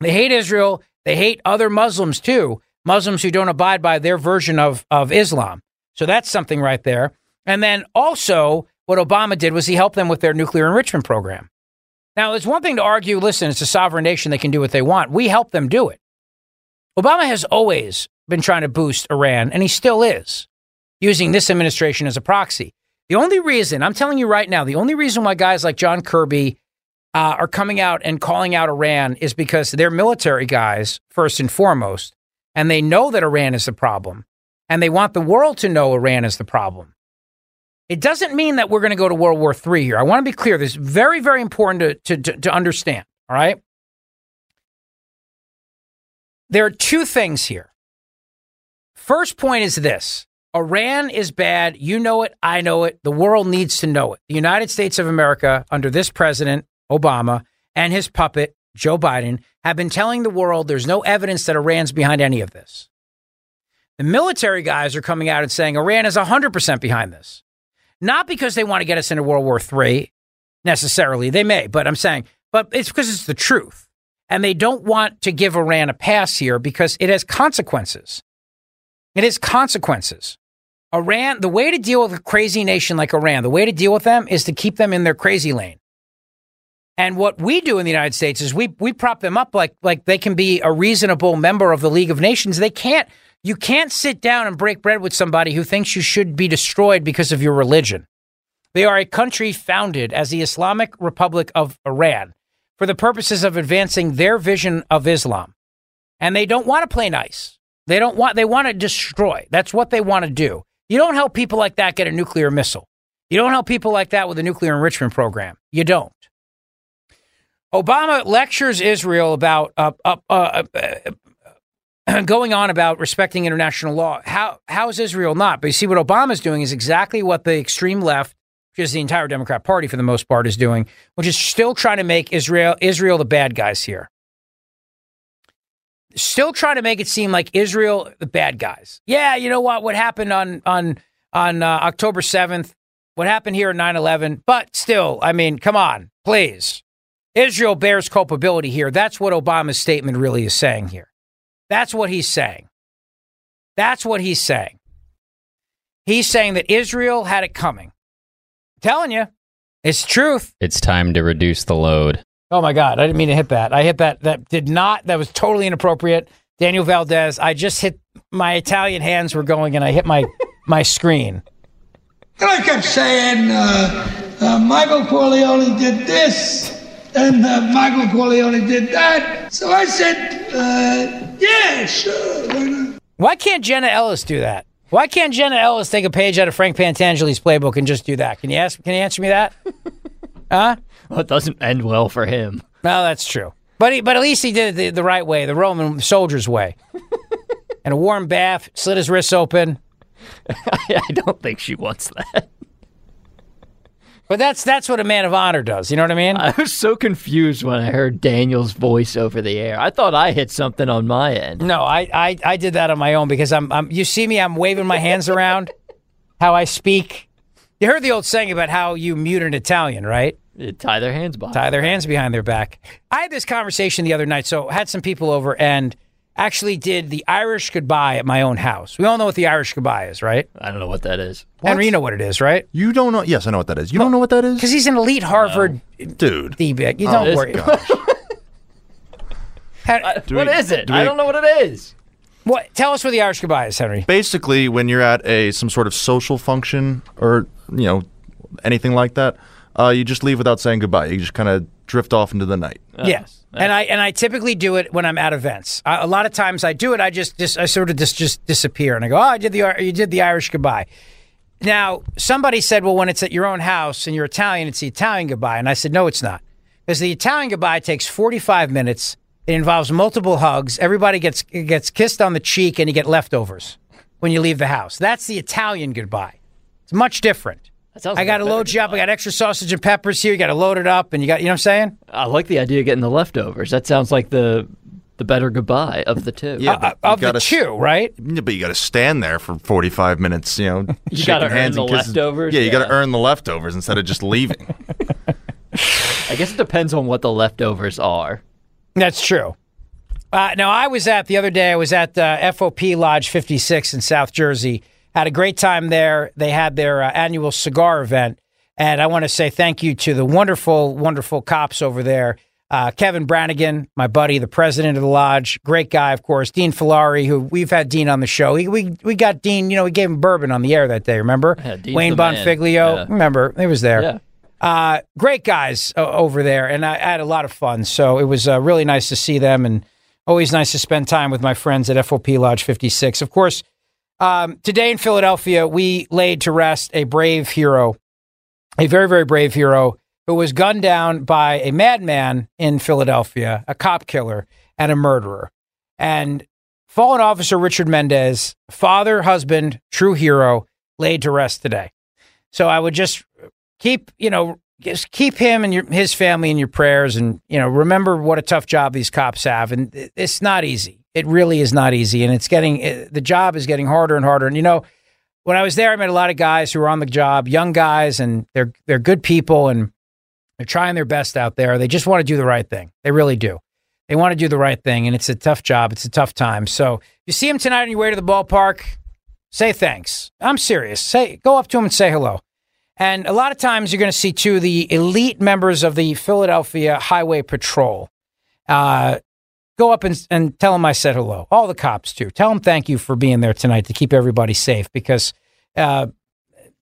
B: They hate Israel. They hate other Muslims too. Muslims who don't abide by their version of of Islam. So that's something right there. And then also, what Obama did was he helped them with their nuclear enrichment program. Now, it's one thing to argue, listen, it's a sovereign nation; they can do what they want. We help them do it. Obama has always been trying to boost Iran, and he still is, using this administration as a proxy. The only reason, I'm telling you right now, the only reason why guys like John Kirby uh, are coming out and calling out Iran is because they're military guys, first and foremost, and they know that Iran is the problem, and they want the world to know Iran is the problem. It doesn't mean that we're going to go to World War III here. I want to be clear. This is very, very important to, to, to understand. All right. There are two things here. First point is this Iran is bad. You know it. I know it. The world needs to know it. The United States of America, under this president, Obama, and his puppet, Joe Biden, have been telling the world there's no evidence that Iran's behind any of this. The military guys are coming out and saying Iran is 100% behind this. Not because they want to get us into World War III necessarily. They may, but I'm saying, but it's because it's the truth. And they don't want to give Iran a pass here because it has consequences. It has consequences. Iran, the way to deal with a crazy nation like Iran, the way to deal with them is to keep them in their crazy lane. And what we do in the United States is we we prop them up like like they can be a reasonable member of the League of Nations. They can't. You can't sit down and break bread with somebody who thinks you should be destroyed because of your religion. They are a country founded as the Islamic Republic of Iran for the purposes of advancing their vision of Islam. And they don't want to play nice. They don't want they want to destroy. That's what they want to do. You don't help people like that get a nuclear missile. You don't help people like that with a nuclear enrichment program. You don't. Obama lectures Israel about uh, uh, uh, going on about respecting international law. How how is Israel not? But you see, what Obama's doing is exactly what the extreme left, which is the entire Democrat Party for the most part, is doing, which is still trying to make Israel Israel the bad guys here. Still trying to make it seem like Israel the bad guys. Yeah, you know what? What happened on on on uh, October seventh? what happened here in 9 11, but still, I mean, come on, please. Israel bears culpability here. That's what Obama's statement really is saying here. That's what he's saying. That's what he's saying. He's saying that Israel had it coming. I'm telling you, it's truth.
L: It's time to reduce the load.
B: Oh my God, I didn't mean to hit that. I hit that. That did not. That was totally inappropriate. Daniel Valdez. I just hit my Italian hands were going, and I hit my my screen.
N: And I kept saying, uh, uh, Michael Corleone did this, and uh, Michael Corleone did that. So I said, uh, yeah, sure, why?
B: Why can't Jenna Ellis do that? Why can't Jenna Ellis take a page out of Frank Pentangeli's playbook and just do that? Can you ask? Can you answer me that? huh?
L: Well, it doesn't end well for him.
B: No, that's true. But he, but at least he did it the, the right way, the Roman soldier's way. and a warm bath, slit his wrists open.
L: I don't think she wants that.
B: But that's that's what a man of honor does. You know what I mean?
L: I was so confused when I heard Daniel's voice over the air. I thought I hit something on my end.
B: No, I, I, I did that on my own because I'm, I'm you see me, I'm waving my hands around, how I speak. You heard the old saying about how you mute an Italian, right?
L: You tie their hands behind.
B: Tie their hands behind their back. I had this conversation the other night, so had some people over and actually did the Irish goodbye at my own house. We all know what the Irish goodbye is, right?
L: I don't know what that is.
B: Henry, you know what it is, right?
O: You don't know? Yes, I know what that is. You don't know what that is?
B: Because he's an elite Harvard
O: dude.
B: D-bag. You
O: Oh,
B: don't
O: this
B: worry.
O: Do
L: what
O: we-
L: is it?
O: do
L: I don't know what it is.
B: What? Tell us what the Irish goodbye is, Henry.
O: Basically, when you're at a some sort of social function or you know anything like that, uh, you just leave without saying goodbye. You just kind of drift off into the night.
B: Yes, and I and I typically do it when I'm at events. I, a lot of times I do it. I just, just I sort of just just disappear and I go, oh, I did the you did the Irish goodbye. Now somebody said, well, when it's at your own house and you're Italian, it's the Italian goodbye, and I said, no, it's not, because the Italian goodbye takes 45 minutes. It involves multiple hugs. Everybody gets gets kissed on the cheek, and you get leftovers when you leave the house. That's the Italian goodbye. It's much different.
L: Sounds
B: I got to
L: a
B: load you up. I got extra sausage and peppers here. You got to load it up, and you got, you know what I'm saying?
L: I like the idea of getting the leftovers. That sounds like the the better goodbye of the two.
O: Yeah, but you
B: of the
O: gotta-
B: two, right?
O: Yeah, but you got to stand there for 45 minutes. You know,
L: You
O: shaking
L: gotta earn
O: hands and
L: the
O: kisses.
L: leftovers,
O: Yeah, you got to earn the leftovers instead of just leaving.
L: I guess it depends on what the leftovers are.
B: That's true. Uh, now, I was at the other day, I was at uh, FOP Lodge 56 in South Jersey. Had a great time there. They had their uh, annual cigar event. And I want to say thank you to the wonderful, wonderful cops over there. Uh, Kevin Brannigan, my buddy, the president of the lodge, great guy, of course. Dean Filari, who we've had Dean on the show. He, we we got Dean, you know, we gave him bourbon on the air that day. Remember?
L: Yeah,
B: Wayne. Bonfiglio.
L: Yeah.
B: Remember? He was there.
L: Yeah.
B: Uh, great guys uh, over there, and I, I had a lot of fun. So it was uh, really nice to see them, and always nice to spend time with my friends at FOP Lodge 56. Of course, um, today in Philadelphia, we laid to rest a brave hero, a very, very brave hero who was gunned down by a madman in Philadelphia, a cop killer, and a murderer. And fallen officer Richard Mendez, father, husband, true hero, laid to rest today. So I would just keep, you know, just keep him and your, his family in your prayers and, you know, remember what a tough job these cops have. And it's not easy. It really is not easy. And it's getting, it, the job is getting harder and harder. And, you know, when I was there, I met a lot of guys who were on the job, young guys, and they're, they're good people and they're trying their best out there. They just want to do the right thing. They really do. They want to do the right thing. And it's a tough job. It's a tough time. So if you see him tonight on your way to the ballpark, say thanks. I'm serious. Say, go up to him and say hello. And a lot of times you're going to see too the elite members of the Philadelphia Highway Patrol. Uh, go up and, and tell them I said hello. All the cops too. Tell them thank you for being there tonight to keep everybody safe because uh,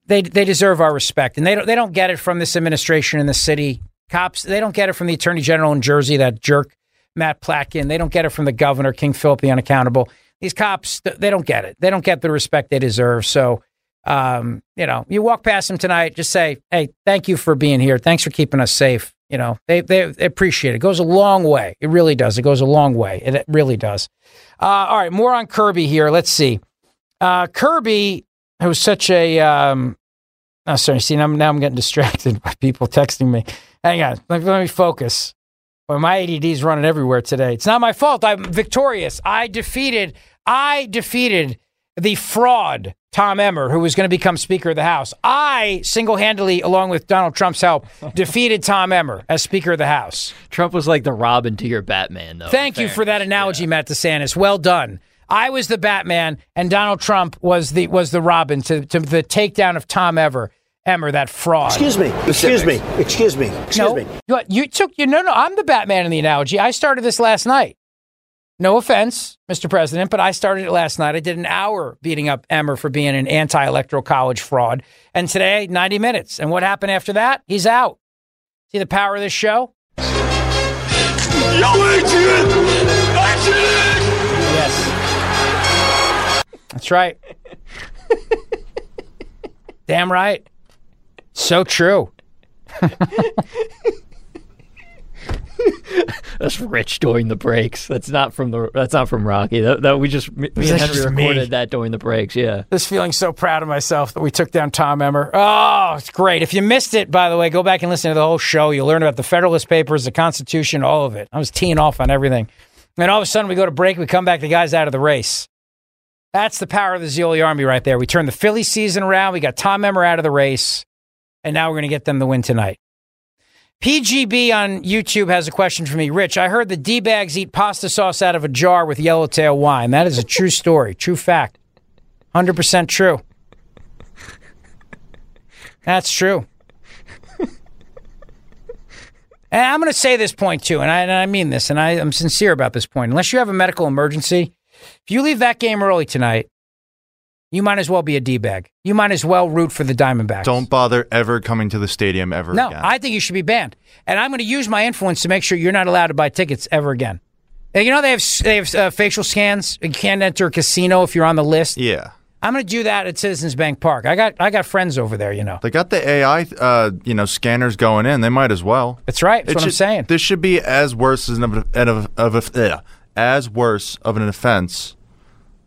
B: they they deserve our respect and they don't they don't get it from this administration in the city. Cops they don't get it from the Attorney General in Jersey that jerk Matt Platkin. They don't get it from the governor King Philip the unaccountable. These cops they don't get it. They don't get the respect they deserve. So um, you know, you walk past them tonight, just say, "Hey, thank you for being here. Thanks for keeping us safe." You know, they they, appreciate it. It goes a long way. It really does. It goes a long way. It, it really does. Uh, all right, more on Kirby here. Let's see. Uh, Kirby, who's such a um, oh, sorry. See, now, I'm- now I'm getting distracted by people texting me. Hang on, let, let me focus. Well, my ADD is running everywhere today. It's not my fault. I'm victorious. I defeated. I defeated the fraud Tom Emmer, who was going to become Speaker of the House. I single handedly, along with Donald Trump's help, defeated Tom Emmer as Speaker of the House.
L: Trump was like the Robin to your Batman, though.
B: Thank you for that analogy, Matt DeSantis. Well done. I was the Batman, and Donald Trump was the was the Robin to, to the takedown of Tom Ever. Emmer, that fraud.
P: Excuse me. Excuse me. Excuse me. Excuse
B: no,
P: me.
B: You, you took you no no. I'm the Batman in the analogy. I started this last night. No offense, Mr. President, but I started it last night. I did an hour beating up Emmer for being an anti-electoral college fraud, and today 90 minutes. And what happened after that? He's out. See the power of this show?
N: Yo, Adrian! Adrian!
B: Yes. That's right. Damn right. So true.
L: That's Rich during the breaks. That's not from the. That's not from Rocky. That, that we just me and Henry
B: just me.
L: recorded that during the breaks. Yeah.
B: Just feeling so proud of myself that we took down Tom Emmer. Oh, it's great. If you missed it, by the way, go back and listen to the whole show. You'll learn about the Federalist Papers, the Constitution, all of it. I was teeing off on everything. And all of a sudden, we go to break. We come back. The guy's out of the race. That's the power of the Zeoli Army right there. We turned the Philly season around. We got Tom Emmer out of the race. And now we're going to get them the win tonight. PGB on YouTube has a question for me. Rich, I heard the D bags eat pasta sauce out of a jar with yellowtail wine. That is a true story, true fact. 100% true. That's true. And I'm going to say this point too, and I, and I mean this, and I, I'm sincere about this point. Unless you have a medical emergency, if you leave that game early tonight, you might as well be a D bag. You might as well root for the Diamondbacks.
O: Don't bother ever coming to the stadium ever again.
B: No,
O: again.
B: I think you should be banned, and I'm going to use my influence to make sure you're not allowed to buy tickets ever again. And You know they have they have uh, facial scans. You can't enter a casino if you're on the list.
O: yeah.
B: I'm going to do that at Citizens Bank Park. I got I got friends over there. You know.
O: They got the AI, uh, you know, scanners going in. They might as well.
B: That's right. That's
O: It
B: what I'm saying.
O: This should be as worse as an, of, of, of, uh, as worse of an offense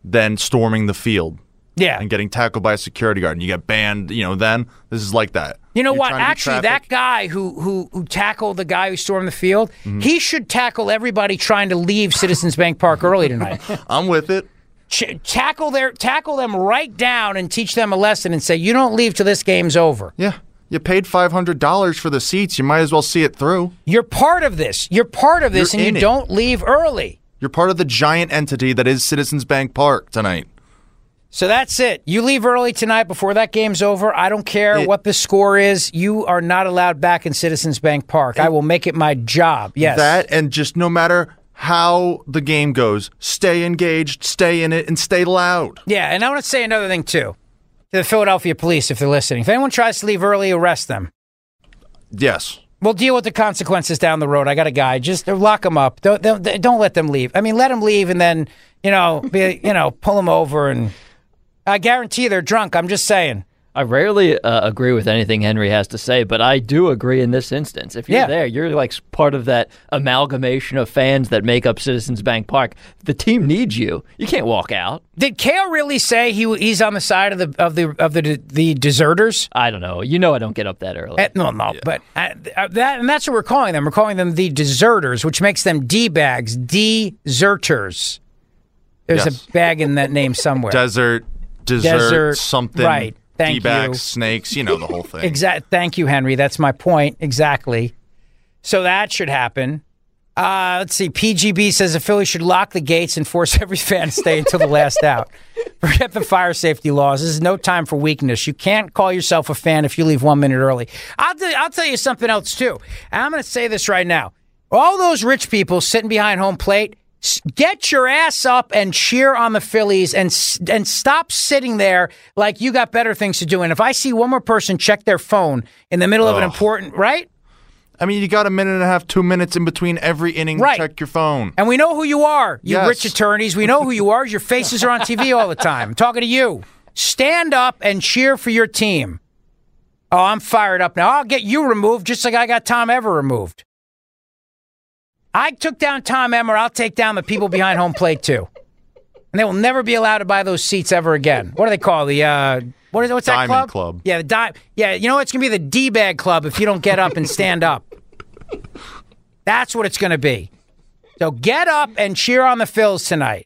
O: than storming the field.
B: Yeah.
O: And getting tackled by a security guard and you get banned. You know, then this is like that.
B: You know
O: You're
B: what?
O: trying to beat
B: Actually, that guy who who who tackled the guy who stormed the field,
O: Mm-hmm.
B: he should tackle everybody trying to leave Citizens Bank Park early tonight.
O: I'm with it.
B: Ch- tackle their tackle them right down and teach them a lesson and say you don't leave till this game's over.
O: Yeah. You paid five hundred dollars for the seats. You might as well see it through.
B: You're part of this. You're part of this,
O: You're
B: and you
O: it.
B: don't leave early.
O: You're part of the giant entity that is Citizens Bank Park tonight.
B: So that's it. You leave early tonight before that game's over. I don't care what the score is. You are not allowed back in Citizens Bank Park. I will make it my job. Yes.
O: That and just no matter how the game goes, stay engaged, stay in it, and stay loud.
B: Yeah, and I want to say another thing too. To the Philadelphia police, if they're listening, if anyone tries to leave early, arrest them.
O: Yes.
B: We'll deal with the consequences down the road. I got a guy. Just uh, lock them up. Don't don't, don't let them leave. I mean, let them leave and then you know be you know pull them over and I guarantee they're drunk. I'm just saying.
L: I rarely uh, agree with anything Henry has to say, but I do agree in this instance. If you're
B: Yeah.
L: there, you're like part of that amalgamation of fans that make up Citizens Bank Park. The team needs you. You can't walk out.
B: Did Kale really say he he's on the side of the of the of the the deserters?
L: I don't know. You know, I don't get up that early.
B: Eh, no, no, but uh, uh, that and that's what we're calling them. We're calling them the deserters, which makes them d bags, deserters. There's
O: Yes.
B: a bag in that name somewhere.
O: Desert, dessert,
B: Desert,
O: something.
B: right. Thank
O: D-backs,
B: you.
O: snakes, you know the whole thing.
B: Exact. Thank you, Henry. That's my point. Exactly. So that should happen. Uh, let's see. PGB says the Phillies should lock the gates and force every fan to stay until the last out. Forget the fire safety laws. This is no time for weakness. You can't call yourself a fan if you leave one minute early. I'll, I'll tell you something else, too. And I'm going to say this right now. All those rich people sitting behind home plate, get your ass up and cheer on the Phillies and and stop sitting there like you got better things to do. And if I see one more person check their phone in the middle of an
O: Ugh.
B: important, right?
O: I mean, you got a minute and a half, two minutes in between every inning
B: Right.
O: to check your phone.
B: And we know who you are, you
O: Yes.
B: rich attorneys. We know who you are. Your faces are on TV all the time. I'm talking to you. Stand up and cheer for your team. Oh, I'm fired up now. I'll get you removed just like I got Tom Ever removed. I took down Tom Emmer. I'll take down the people behind home plate too. And they will never be allowed to buy those seats ever again. What do they call the uh what is what's that
O: Diamond
B: club?
O: Club.
B: Yeah, the di- Yeah, you know what? it's gonna be the D bag club if you don't get up and stand up. That's what it's gonna be. So get up and cheer on the Phils tonight.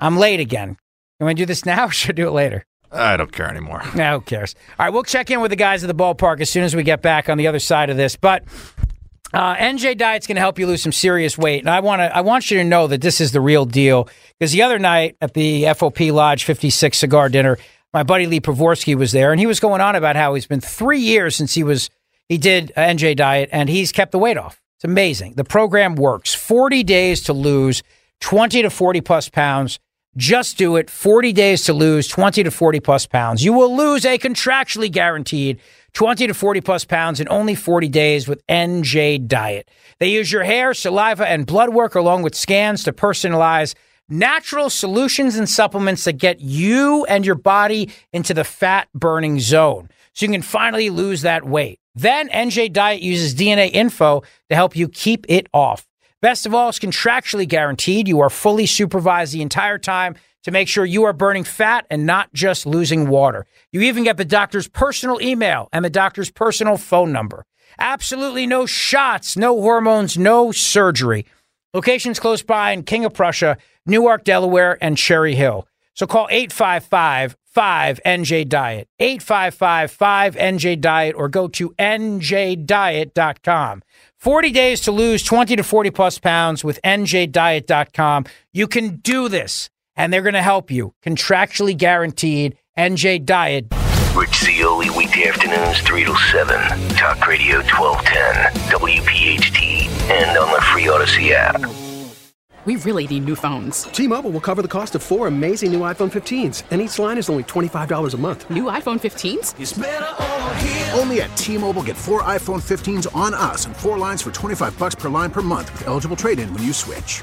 B: I'm late again. You want to do this now or should I do it later?
O: I don't care anymore.
B: No, who cares? All right, we'll check in with the guys at the ballpark as soon as we get back on the other side of this. But uh, NJ Diet's going to help you lose some serious weight, and I want to I want you to know that this is the real deal. Because the other night at the FOP Lodge 56 cigar dinner, my buddy Lee Pravorsky was there, and he was going on about how he's been three years since he was he did NJ Diet, and he's kept the weight off. It's amazing. The program works. 40 days to lose 20 to 40 plus pounds. Just do it. 40 days to lose 20 to 40 plus pounds. You will lose a contractually guaranteed 20 to 40 plus pounds in only 40 days with NJ Diet. They use your hair, saliva, and blood work along with scans to personalize natural solutions and supplements that get you and your body into the fat burning zone so you can finally lose that weight. Then NJ Diet uses DNA info to help you keep it off. Best of all, it's contractually guaranteed. You are fully supervised the entire time to make sure you are burning fat and not just losing water. You even get the doctor's personal email and the doctor's personal phone number. Absolutely no shots, no hormones, no surgery. Locations close by in King of Prussia, Newark, Delaware, and Cherry Hill. So call 855 5NJ Diet, 855 5NJ Diet, or go to njdiet.com. 40 days to lose 20 to 40 plus pounds with njdiet.com. You can do this, and they're going to help you. Contractually guaranteed. NJ Diet.
A: Rich Zeoli, weekday afternoons, 3 to 7. Talk Radio 1210, WPHT, and on the free Audacy app.
Q: We really need new phones.
R: T-Mobile will cover the cost of four amazing new iPhone 15s, and each line is only $25 a month.
Q: New iPhone 15s?
S: Only at T-Mobile get four iPhone 15s on us and four lines for 25 bucks per line per month with eligible trade-in when you switch.